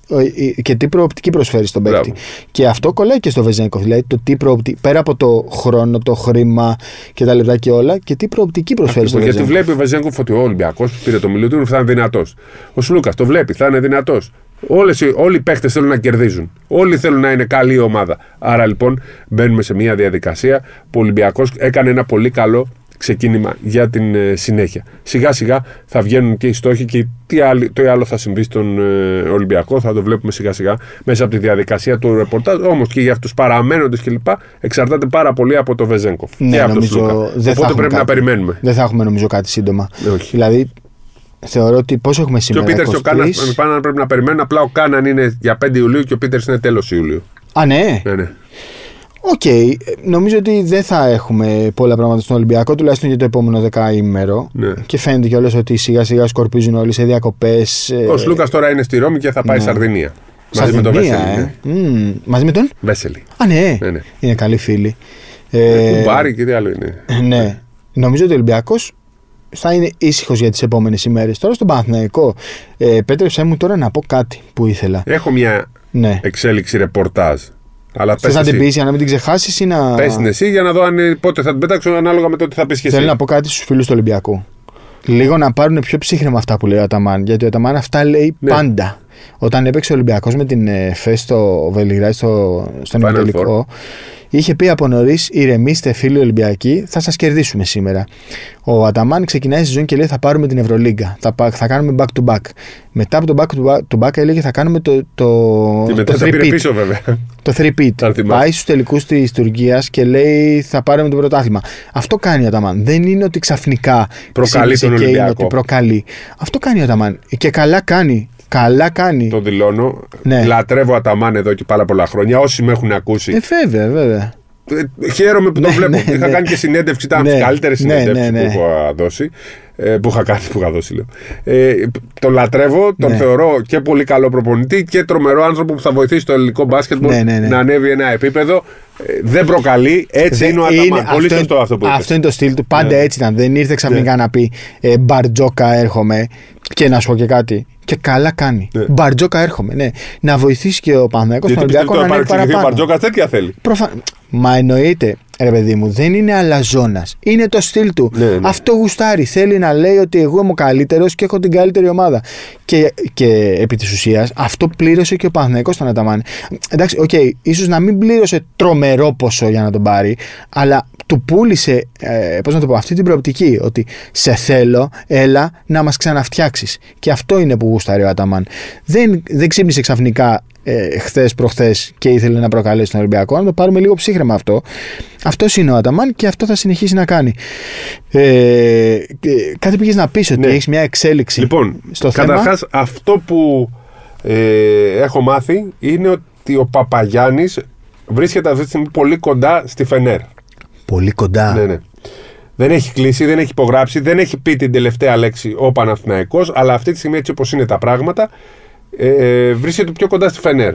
και τι προοπτική προσφέρει στον παίκτη. Μπράβο. Και αυτό κολλάει και στο Βεζέγκοφ. Δηλαδή, το τι προοπτική, πέρα από το χρόνο, το χρήμα και τα λεπτά και όλα, και τι προοπτική προσφέρει στον Γιατί Βεζέγκοφ. βλέπει ο Βεζέγκοφ ότι ο Ολυμπιακός πήρε το Μιλουτίνοφ, θα είναι δυνατός. Ο Σλούκας το βλέπει, θα είναι δυνατός. Όλοι οι παίχτε θέλουν να κερδίζουν. Όλοι θέλουν να είναι καλή ομάδα. Άρα λοιπόν μπαίνουμε σε μια διαδικασία που ο Ολυμπιακός έκανε ένα πολύ καλό ξεκίνημα για την ε, συνέχεια. Σιγά σιγά θα βγαίνουν και οι στόχοι και τι, άλλο, τι άλλο θα συμβεί στον ε, Ολυμπιακό. Θα το βλέπουμε σιγά σιγά μέσα από τη διαδικασία του ρεπορτάζ. Όμως και για του παραμένοντες κλπ. εξαρτάται πάρα πολύ από το Βεζέγκοφ Ναι, και από τον νομίζω Σλούκα. δεν θα Οπότε έχουμε πρέπει να κάτι. περιμένουμε. Δεν θα έχουμε νομίζω κάτι σύντομα. Ναι, όχι. Δηλαδή, θεωρώ ότι πόσο έχουμε Και ο σήμερα. Πίτερς και ο 23. Κάναν πάνε πρέπει να περιμένουν. Απλά ο Κάναν είναι για 5 Ιουλίου και ο Πίτερς είναι τέλος Ιουλίου. Α, ναι. Ναι, ναι. Οκ. Ε, Νομίζω ότι δεν θα έχουμε πολλά πράγματα στον Ολυμπιακό, τουλάχιστον για το επόμενο δεκαήμερο. Ναι. Και φαίνεται κιόλας ότι σιγά σιγά σκορπίζουν όλοι σε διακοπές. Ο Σλούκας τώρα είναι στη Ρώμη και θα πάει ναι. Σαρδινία. Μαζί με τον Βέσελι. ε. ναι. Μμμ. Μαζί με τον; Βέσελι. Α, ναι. Ναι, ναι. Είναι καλοί φίλοι. Ε, Κουμπάροι και τι άλλο είναι. ναι. Νομίζω ότι ο Ολυμπιακός θα είναι ήσυχος για τις επόμενες ημέρες. Τώρα στον Παναθηναϊκό, ε, επέτρεψέ μου τώρα να πω κάτι που ήθελα. Έχω μια Ναι. εξέλιξη ρεπορτάζ Αλλά Θες πες να την εσύ. πεις για να μην την ξεχάσεις ή να. Πες την εσύ για να δω αν, ε, πότε θα την πέταξω ανάλογα με το τι θα πεις και εσύ. Θέλω να πω κάτι στους φίλους του Ολυμπιακού. Λίγο να πάρουν πιο ψύχρεμα αυτά που λέει ο Αταμάν. Γιατί ο Αταμάν αυτά λέει Ναι. πάντα. Όταν έπαιξε ο Ολυμπιακός με την ε, ΦΕΣ στο Βελιγράδι στο, στον Final ημιτελικό, είχε πει από νωρίς: Ηρεμήστε, φίλοι Ολυμπιακοί, θα σας κερδίσουμε σήμερα. Ο Αταμάν ξεκινάει τη σεζόν και λέει: Θα πάρουμε την Ευρωλίγκα. Θα, πα- θα κάνουμε back to back. Μετά από το back to back, to back έλεγε: Θα κάνουμε το, το, Και το μετά τα πήρε 3-peat. πίσω βέβαια. Το 3-peat. Αν θυμάσαι. Πάει στους τελικούς της Τουρκίας και λέει θα πάρουμε το πρωτάθλημα. Αυτό κάνει ο Αταμάν. Δεν είναι ότι ξαφνικά Προκαλεί ξύπνησε τον και είναι Ολυμπιακό. ότι προκαλεί. Αυτό κάνει ο Αταμάν. Και καλά κάνει. Καλά κάνει. το δηλώνω. Ναι. Λατρεύω Αταμάν εδώ και πάρα πολλά χρόνια. Όσοι με έχουν ακούσει. Ε, βέβαια, βέβαια. Ε, Χαίρομαι που το Ναι, βλέπω. ναι, είχα ναι. κάνει και συνέντευξη, ήταν από Ναι, τι καλύτερες ναι, συνέντευξεις ναι, ναι. που έχω δώσει. Ε, που είχα κάνει, που είχα δώσει, λέω. Ε, τον λατρεύω, τον Ναι. θεωρώ και πολύ καλό προπονητή και τρομερό άνθρωπο που θα βοηθήσει το ελληνικό μπάσκετμπολ Ναι, ναι, ναι. να ανέβει ένα επίπεδο. Ε, δεν προκαλεί, έτσι Δεν είναι ο Αταμάν. Πολύ αυτό σωστό είναι- αυτό που είπες. Αυτό είναι το στυλ του. Πάντα Ναι. έτσι ήταν. Δεν ήρθε ξαφνικά να πει ε, Μπαρτζόκα έρχομαι και να σου πω και κάτι. Και καλά κάνει. Ναι. Μπαρτζόκα έρχομαι. Ναι. Να βοηθήσει και ο Παναγιώτο τον Γιατί πιστεύω Ολυμπιακό ότι να ο ανέβει παρεξηγηθεί ο παραπάνω. Μπαρτζόκα τέτοια θέλει; Προφα... Μα εννοείται, ρε παιδί μου, δεν είναι αλαζόνας. Είναι το στυλ του. Ναι, ναι. Αυτό γουστάρει. Θέλει να λέει ότι εγώ είμαι ο καλύτερος και έχω την καλύτερη ομάδα. Και, και επί της ουσίας αυτό πλήρωσε και ο Παναθηναϊκός στον Αταμάν. Εντάξει, οκ, ίσως να μην πλήρωσε τρομερό ποσό για να τον πάρει, αλλά του πούλησε, ε, πώς να το πω, αυτή την προοπτική. Ότι σε θέλω, έλα να μας ξαναφτιάξεις. Και αυτό είναι που γουστάρει ο Αταμάν. Δεν, δεν ξύπνησε ξαφνικά ε, χθες προχθές και ήθελε να προκαλέσει τον Ολυμπιακό. Να το πάρουμε λίγο ψύχραιμα αυτό. Αυτό είναι ο Αταμάν και αυτό θα συνεχίσει να κάνει. Ε, ε, κάτι πήγες να πεις ότι Ναι. έχεις μια εξέλιξη Λοιπόν, στο θέμα; καταρχάς αυτό που ε, έχω μάθει είναι ότι ο Παπαγιάννης βρίσκεται αυτή τη στιγμή πολύ κοντά στη Φενέρ. Πολύ κοντά. Ναι, ναι. Δεν έχει κλείσει, δεν έχει υπογράψει, δεν έχει πει την τελευταία λέξη ο Παναθηναϊκός, αλλά αυτή τη στιγμή έτσι όπως είναι τα πράγματα, ε, ε, βρίσκεται πιο κοντά στη Φενέρ.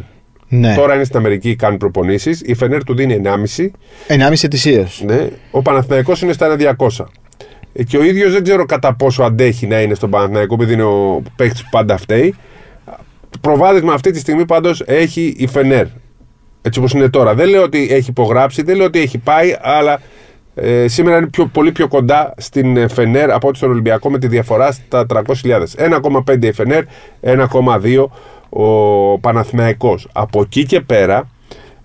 Ναι. Τώρα είναι στην Αμερική, κάνει προπονήσεις, η Φενέρ του δίνει 1,5, 1,5 ετησίω. ναι. ο Παναθηναϊκός είναι στα 1,200. Ε, Και ο ίδιος δεν ξέρω κατά πόσο αντέχει να είναι στον Παναθηναϊκό, επειδή είναι ο παίχτης που πάντα φταίει. Προβάδισμα αυτή τη στιγμή πάντως έχει η Φενέρ. Έτσι όπως είναι τώρα. Δεν λέω ότι έχει υπογράψει, δεν λέω ότι έχει πάει, αλλά ε, σήμερα είναι πιο, πολύ πιο κοντά στην ε, Φενέρ από ότι στον Ολυμπιακό με τη διαφορά στα 300.000. 1,5 η Φενέρ, 1,2 ο Παναθηναϊκός. Από εκεί και πέρα,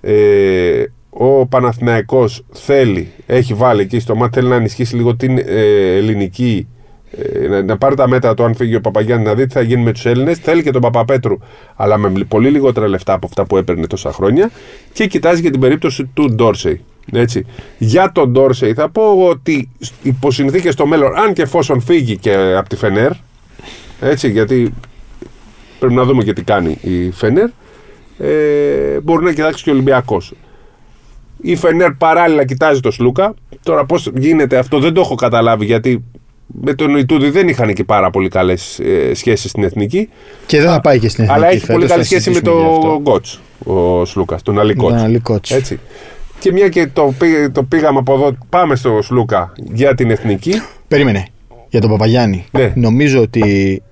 ε, ο Παναθηναϊκός θέλει, έχει βάλει εκεί στο μάτι, θέλει να ενισχύσει λίγο την ε, ελληνική ε, να, να πάρει τα μέτρα του αν φύγει ο Παπαγιάννης να δει τι θα γίνει με τους Έλληνες. Θέλει και τον Παπαπέτρου, αλλά με πολύ λιγότερα λεφτά από αυτά που έπαιρνε τόσα χρόνια. Και κοιτάζει και την περίπτωση του Ντόρσεϊ. Έτσι. Για τον Ντόρσεϊ θα πω ότι υπό συνθήκες στο μέλλον, αν και εφόσον φύγει και από τη Φενέρ, έτσι, γιατί πρέπει να δούμε και τι κάνει η Φενέρ, ε, μπορεί να κοιτάξει και ο Ολυμπιακός. Η Φενέρ παράλληλα κοιτάζει το Σλούκα. Τώρα πώς γίνεται αυτό δεν το έχω καταλάβει γιατί με τον Ιτούδη δεν είχαν και πάρα πολύ καλές ε, σχέσεις στην εθνική. Και δεν θα πάει και στην εθνική. Αλλά έχει πολύ φέτος, καλή θα σχέση με συζητήσουμε γι' αυτό. τον Γκότς, ο Σλούκας, τον Αλή Με Κότς. τον Αλή Κότς. Έτσι. Και μια και το, πή- το πήγαμε από εδώ, πάμε στο Σλούκα για την εθνική. Περίμενε. Για τον Παπαγιάννη. Ναι. Νομίζω ότι.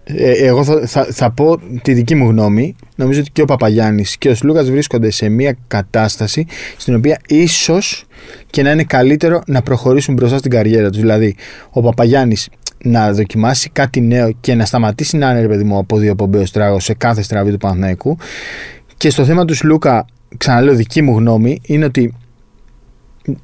ε, εγώ θα, θα, θα πω τη δική μου γνώμη. Νομίζω ότι και ο Παπαγιάννης και ο Σλούκας βρίσκονται σε μια κατάσταση στην οποία ίσως και να είναι καλύτερο να προχωρήσουν μπροστά στην καριέρα τους. Δηλαδή, ο Παπαγιάννης να δοκιμάσει κάτι νέο και να σταματήσει να είναι ρε παιδί μου από δύο πομπέο τράγος σε κάθε στραβή του Παναθηναϊκού. Και στο θέμα του Σλούκα, ξαναλέω δική μου γνώμη, είναι ότι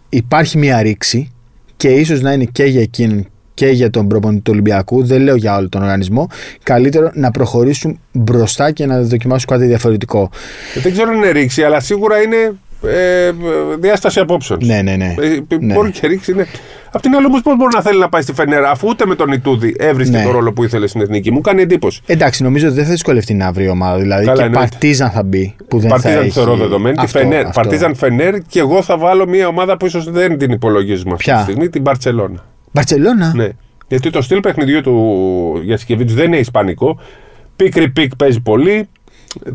υπάρχει μια ρήξη και ίσως να είναι και για εκείνον και για τον προπονητή του Ολυμπιακού, δεν λέω για όλο τον οργανισμό, καλύτερο να προχωρήσουν μπροστά και να δοκιμάσουν κάτι διαφορετικό. Ε, Δεν ξέρω αν είναι ρήξη, αλλά σίγουρα είναι ε, διάσταση απόψεων. Ναι, ναι, ναι. Ε, Ναι. Μπορεί και ρήξη, ναι. Απ' την άλλη, όμως, πώς μπορεί να θέλει να πάει στη Φενέρα, αφού ούτε με τον Ιτούδη έβρισκε Ναι. τον ρόλο που ήθελε στην εθνική. Μου κάνει εντύπωση. Εντάξει, νομίζω ότι δεν θα δυσκολευτεί να βρει ομάδα. Δηλαδή Καλά, και εννοείται. Παρτίζαν θα μπει. Που δεν θα Παρτίζαν έχει... θεωρώ δεδομένη. Τη Αυτό, Φενέρ. αυτό. Παρτίζαν Φενέρ και εγώ θα βάλω μια ομάδα που ίσως δεν την υπολογίζουμε αυτή Ποια; τη στιγμή, την Μπαρτσελώνα. Μπαρτσελώνα. Ναι. Γιατί το στυλ παιχνιδιού του Γιασικεβίτσιους δεν είναι ισπανικό. Pick, re-pick παίζει πολύ.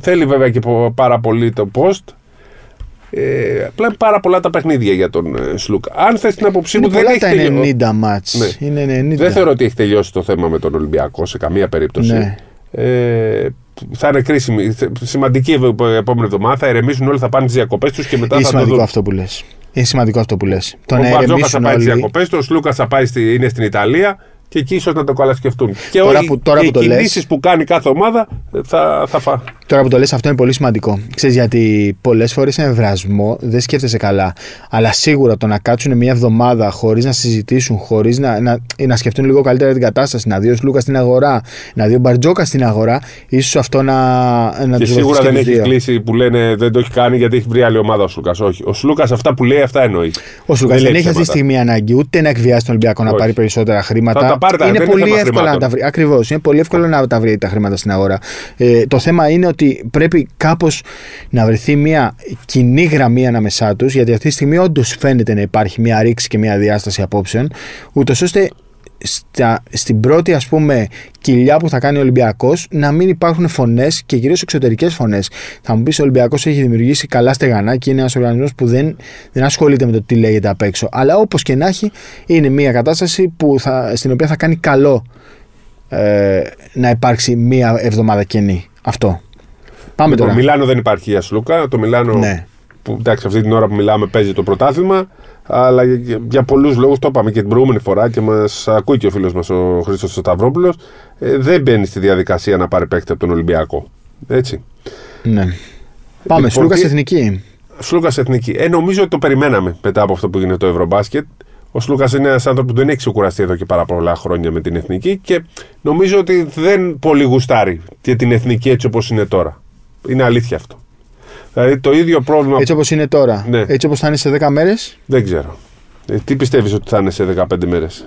Θέλει βέβαια και πο- πάρα πολύ το post. Ε, απλά είναι πάρα πολλά τα παιχνίδια για τον ε, Σλούκα. Αν θες την άποψή μου, Είναι δεν πολλά έχει τα τελειώσει. 90 ματς. Ναι. Είναι 90. Δεν θεωρώ ότι έχει τελειώσει το θέμα με τον Ολυμπιακό σε καμία περίπτωση. Ναι. Ε, θα είναι κρίσιμη, σημαντική η επόμενη εβδομάδα. Θα ηρεμήσουν όλοι, θα πάνε τις διακοπές τους και μετά Είναι θα το σημαντικό δουν. αυτό που λες. Είναι σημαντικό αυτό που λες. Το Ο να Μπαρτζόκα θα ηρεμήσουν πάει στις όλοι. διακοπές τους, ο Λούκα θα πάει στη, είναι στην Ιταλία και εκεί ίσως να το καλασκευτούν. Και Τώρα όλοι- που- τώρα και που οι το λες- κινήσεις που κάνει κάθε ομάδα θα, θα φά. Τώρα που το λες αυτό είναι πολύ σημαντικό. Ξέρεις γιατί πολλές φορές είναι βρασμό, δεν σκέφτεσαι καλά. Αλλά σίγουρα το να κάτσουν μια εβδομάδα χωρίς να συζητήσουν, χωρίς να, να, ή να σκεφτούν λίγο καλύτερα την κατάσταση, να δει ο Λούκα στην αγορά, να δει ο Μπαρτζόκας στην αγορά, ίσως αυτό να, να Και τους σίγουρα βοηθήσει δεν τους έχεις δύο. κλείσει που λένε δεν το έχει κάνει γιατί έχει βρει άλλη ομάδα ο Σλούκας. Όχι. Ο Σλούκας αυτά που λέει αυτά εννοεί. Ο Σλούκας δεν, λέει έχει αυτή τη ψέματα. στιγμή ανάγκη ούτε να εκβιάσει τον Ολυμπιακό να Όχι. πάρει περισσότερα χρήματα. Θα τα πάρει τα- είναι δεν είναι πολύ θέμα εύκολο να χρημάτων. τα βρει. Ακριβώς. Είναι πολύ εύκολο να τα βρει τα χρήματα στην αγορά. Ε, το θέμα είναι ότι πρέπει κάπως να βρεθεί μια κοινή γραμμή ανάμεσά τους, γιατί αυτή τη στιγμή όντως φαίνεται να υπάρχει μια ρήξη και μια διάσταση απόψεων, ούτως ώστε στα, στην πρώτη ας πούμε κοιλιά που θα κάνει ο Ολυμπιακός να μην υπάρχουν φωνές και κυρίως εξωτερικές φωνές. Θα μου πεις ο Ολυμπιακός έχει δημιουργήσει καλά στεγανά και είναι ένας οργανισμός που δεν, δεν ασχολείται με το τι λέγεται απ' έξω. Αλλά όπως και να έχει είναι μια κατάσταση που θα, στην οποία θα κάνει καλό ε, να υπάρξει μια εβδομάδα κενή. Αυτό. Πάμε Το τώρα. Μιλάνο δεν υπάρχει για Σλούκα. Το Μιλάνο Ναι. που εντάξει, αυτή την ώρα που μιλάμε παίζει το πρωτάθλημα. Αλλά για, για πολλούς λόγους, το είπαμε και την προηγούμενη φορά και μας ακούει και ο φίλος μας ο Χρήστος Σταυρόπουλος, ε, δεν μπαίνει στη διαδικασία να πάρει παίκτη από τον Ολυμπιακό. Έτσι. Ναι. Πάμε, Λοιπόν, Σλούκας τι- Εθνική. Σλούκας Εθνική. Ε, νομίζω ότι το περιμέναμε μετά από αυτό που γίνεται το Ευρωμπάσκετ. Ο Σλούκας είναι ένας άνθρωπος που δεν έχει ξεκουραστεί εδώ και πάρα πολλά χρόνια με την εθνική και νομίζω ότι δεν πολύ γουστάρει και την εθνική έτσι όπως είναι τώρα. Είναι αλήθεια αυτό. Δηλαδή το ίδιο πρόβλημα. Έτσι όπως είναι τώρα. Ναι. Έτσι όπως θα είναι σε 10 μέρες. Δεν ξέρω. Ε, τι πιστεύεις ότι θα είναι σε 15 μέρες;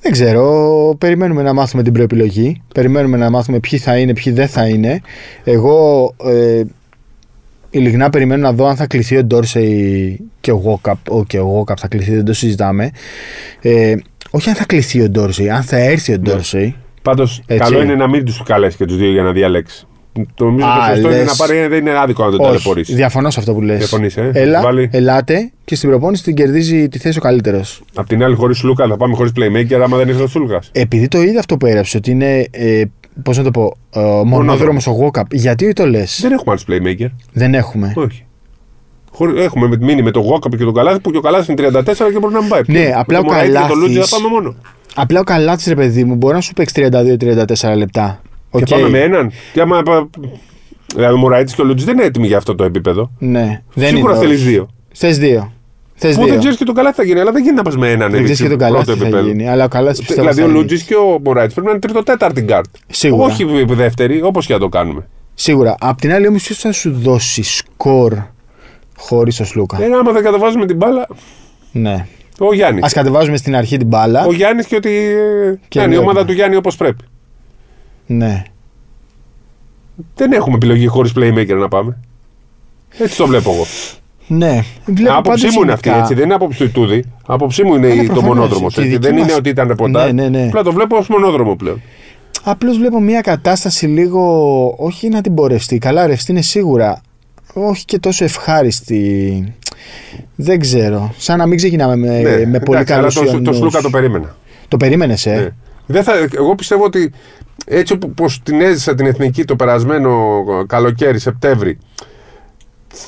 Δεν ξέρω. Περιμένουμε να μάθουμε την προεπιλογή. Περιμένουμε να μάθουμε ποιοι θα είναι, ποιοι δεν θα είναι. Εγώ ε, ειλικρινά περιμένω να δω αν θα κληθεί ο Ντόρσεϊ και ο Γόκαπ. Ο, και ο Γόκαπ θα κληθεί, δεν το συζητάμε. Ε, όχι αν θα κληθεί ο Ντόρσεϊ, αν θα έρθει ο Ναι. Ντόρσεϊ. Πάντως, Έτσι. καλό είναι να μην τους καλέσει και τους δύο για να διαλέξει. Το νομίζω Α, το σωστό είναι λες. να πάρει. Δεν είναι άδικο να τον Όχι, ταλαιπωρήσει. διαφωνώ σε αυτό που λες. Διαφωνείς, ε; Έλα, Βάλει. Ελάτε και στην προπόνηση την κερδίζει τη θέση ο καλύτερος. Απ' την άλλη, χωρίς Λούκα θα πάμε χωρίς playmaker άμα δεν ήρθε ο Σούλγας. Επειδή το είδε αυτό που έγραψε, ότι είναι. Ε, Πώς να το πω, ε, μονόδρομος ο Γόκαπ. Γιατί το λες, Δεν έχουμε άλλους playmaker. Δεν έχουμε. Όχι. Χωρί- Έχουμε με- μείνει με τον Γόκαπ και τον Καλάθι που και ο Καλάθι είναι 34 και μπορεί να μην πάει. Ναι, Με απλά τον ο Μωραήτη και τον Καλάθης- Λούτζι θα πάμε μόνο. Απλά ο Καλάτη, ρε παιδί μου, μπορεί να σου παίξει 32-34 λεπτά. Οκ. Και πάμε με έναν. Και άμα. πα- Δηλαδή ο Μωραΐτης και ο Λούντζης δεν είναι έτοιμοι για αυτό το επίπεδο. Ναι, δεν Σίγουρα είναι. θέλεις όχι. δύο. Θες δύο. Θες Που δύο. δεν ξέρεις και τον Καλάθη θα γίνει, αλλά δεν γίνει να πας με έναν. Δεν έτσι, ξέρεις και τον πρώτο Καλάθη τι θα επίπεδο. γίνει. Αλλά ο Καλάθης πιστεύω. Δηλαδή θα ο είναι. Λούντζης και ο Μωραΐτης πρέπει να είναι τρίτο-τέταρτη γκαρντ. Σίγουρα. Όχι δεύτερη, όπως και να το κάνουμε. Σίγουρα. Απ' την άλλη όμως, ποιος θα σου δώσει σκορ χωρίς ο Σλούκα; Ε, άμα δεν κατεβάζουμε την μπάλα, Ναι. ο Γιάννης. Ας κατεβάζουμε στην αρχή την μπάλα. Ο Γιάννης και ότι. ε, Και κάνει η βλέπουμε. ομάδα του Γιάννη όπως πρέπει. Ναι. Δεν έχουμε επιλογή χωρίς playmaker να πάμε. Έτσι το βλέπω εγώ. Ναι. Βλέπω άποψή πάντως μου είναι αυτή, γενικά- έτσι. Δεν είναι άποψη του Ιτούδη. Άποψή μου είναι Αλλά η- το προφανώς, μονόδρομος. και η δική Δεν είναι μας- ότι ήταν ρεπορτάζ. Ναι, ναι, ναι. Απλά το βλέπω ως μονόδρομο πλέον. Απλώς βλέπω μια κατάσταση λίγο. Όχι να την πορευτεί. Καλά, ρευστή είναι σίγουρα. Όχι και τόσο ευχάριστη. Δεν ξέρω. Σαν να μην ξεκινάμε με, Ναι, με πολύ εντάξει, αλλά καλούς το, το Ιωνίους. Σλούκα το περίμενα. Το περίμενες, ε; Ναι. Δεν θα, εγώ πιστεύω ότι έτσι όπω την έζησα την εθνική το περασμένο καλοκαίρι, Σεπτέμβρη,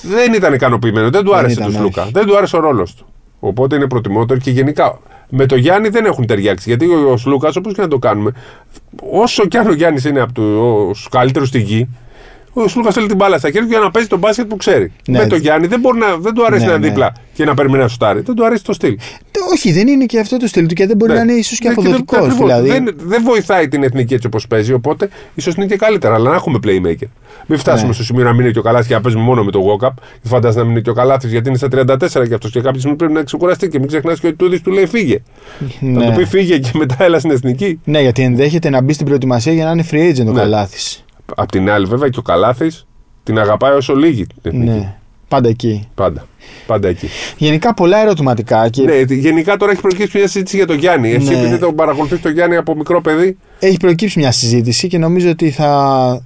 δεν ήταν ικανοποιημένο. Δεν του άρεσε ήταν, τους όχι. Σλούκα. Δεν του άρεσε ο ρόλος του. Οπότε είναι προτιμότερο και γενικά με το Γιάννη δεν έχουν ταιριάξει. Γιατί ο, ο Σλούκα, όπως και να το κάνουμε, όσο κι αν ο Γιάννης είναι από του καλύτερου στη γη, ο Σλούκα θέλει την μπάλα στα χέρια του για να παίζει τον μπάσκετ που ξέρει. Ναι. με το Γιάννη δεν, μπορεί να, δεν του αρέσει Ναι, να είναι ναι. δίπλα και να περιμένει να σουτάρει. Δεν του αρέσει το στυλ. Το- Όχι, δεν είναι και αυτό το στυλ του και δεν μπορεί Ναι. να είναι ίσως και Ναι, δεν- αποδοτικός. ακριβώς. Δηλαδή. Δεν, δεν βοηθάει την εθνική έτσι όπως παίζει, οπότε ίσως είναι και καλύτερα. Αλλά να έχουμε playmaker. Μην φτάσουμε Ναι. στο σημείο να μείνει και ο Καλάθι και να παίζουμε μόνο με το walk-up. Φαντάζεσαι να μείνει και ο Καλάθι γιατί είναι στα 34 και αυτός και κάποια στιγμή πρέπει να ξεκουραστεί. Και μην ξεχνάς και ότι τούδη του λέει φύγε. ναι. Να του πει φύγε και μετά έλα στην εθνική. ναι, γιατί ενδέχεται να μπει στην προετοιμασία για να είναι free agent ο Ναι. Καλάθη. Απ' την άλλη, βέβαια και ο Καλάθι την αγαπάει όσο λίγη την εθνική. Ναι. Πάντα εκεί. Πάντα. Πάντα εκεί. Γενικά πολλά ερωτηματικά και Ναι, γενικά τώρα έχει προκύψει μια συζήτηση για τον Γιάννη. Εσύ, Ναι. επειδή τον παρακολουθείς τον Γιάννη από μικρό παιδί, έχει προκύψει μια συζήτηση και νομίζω ότι θα,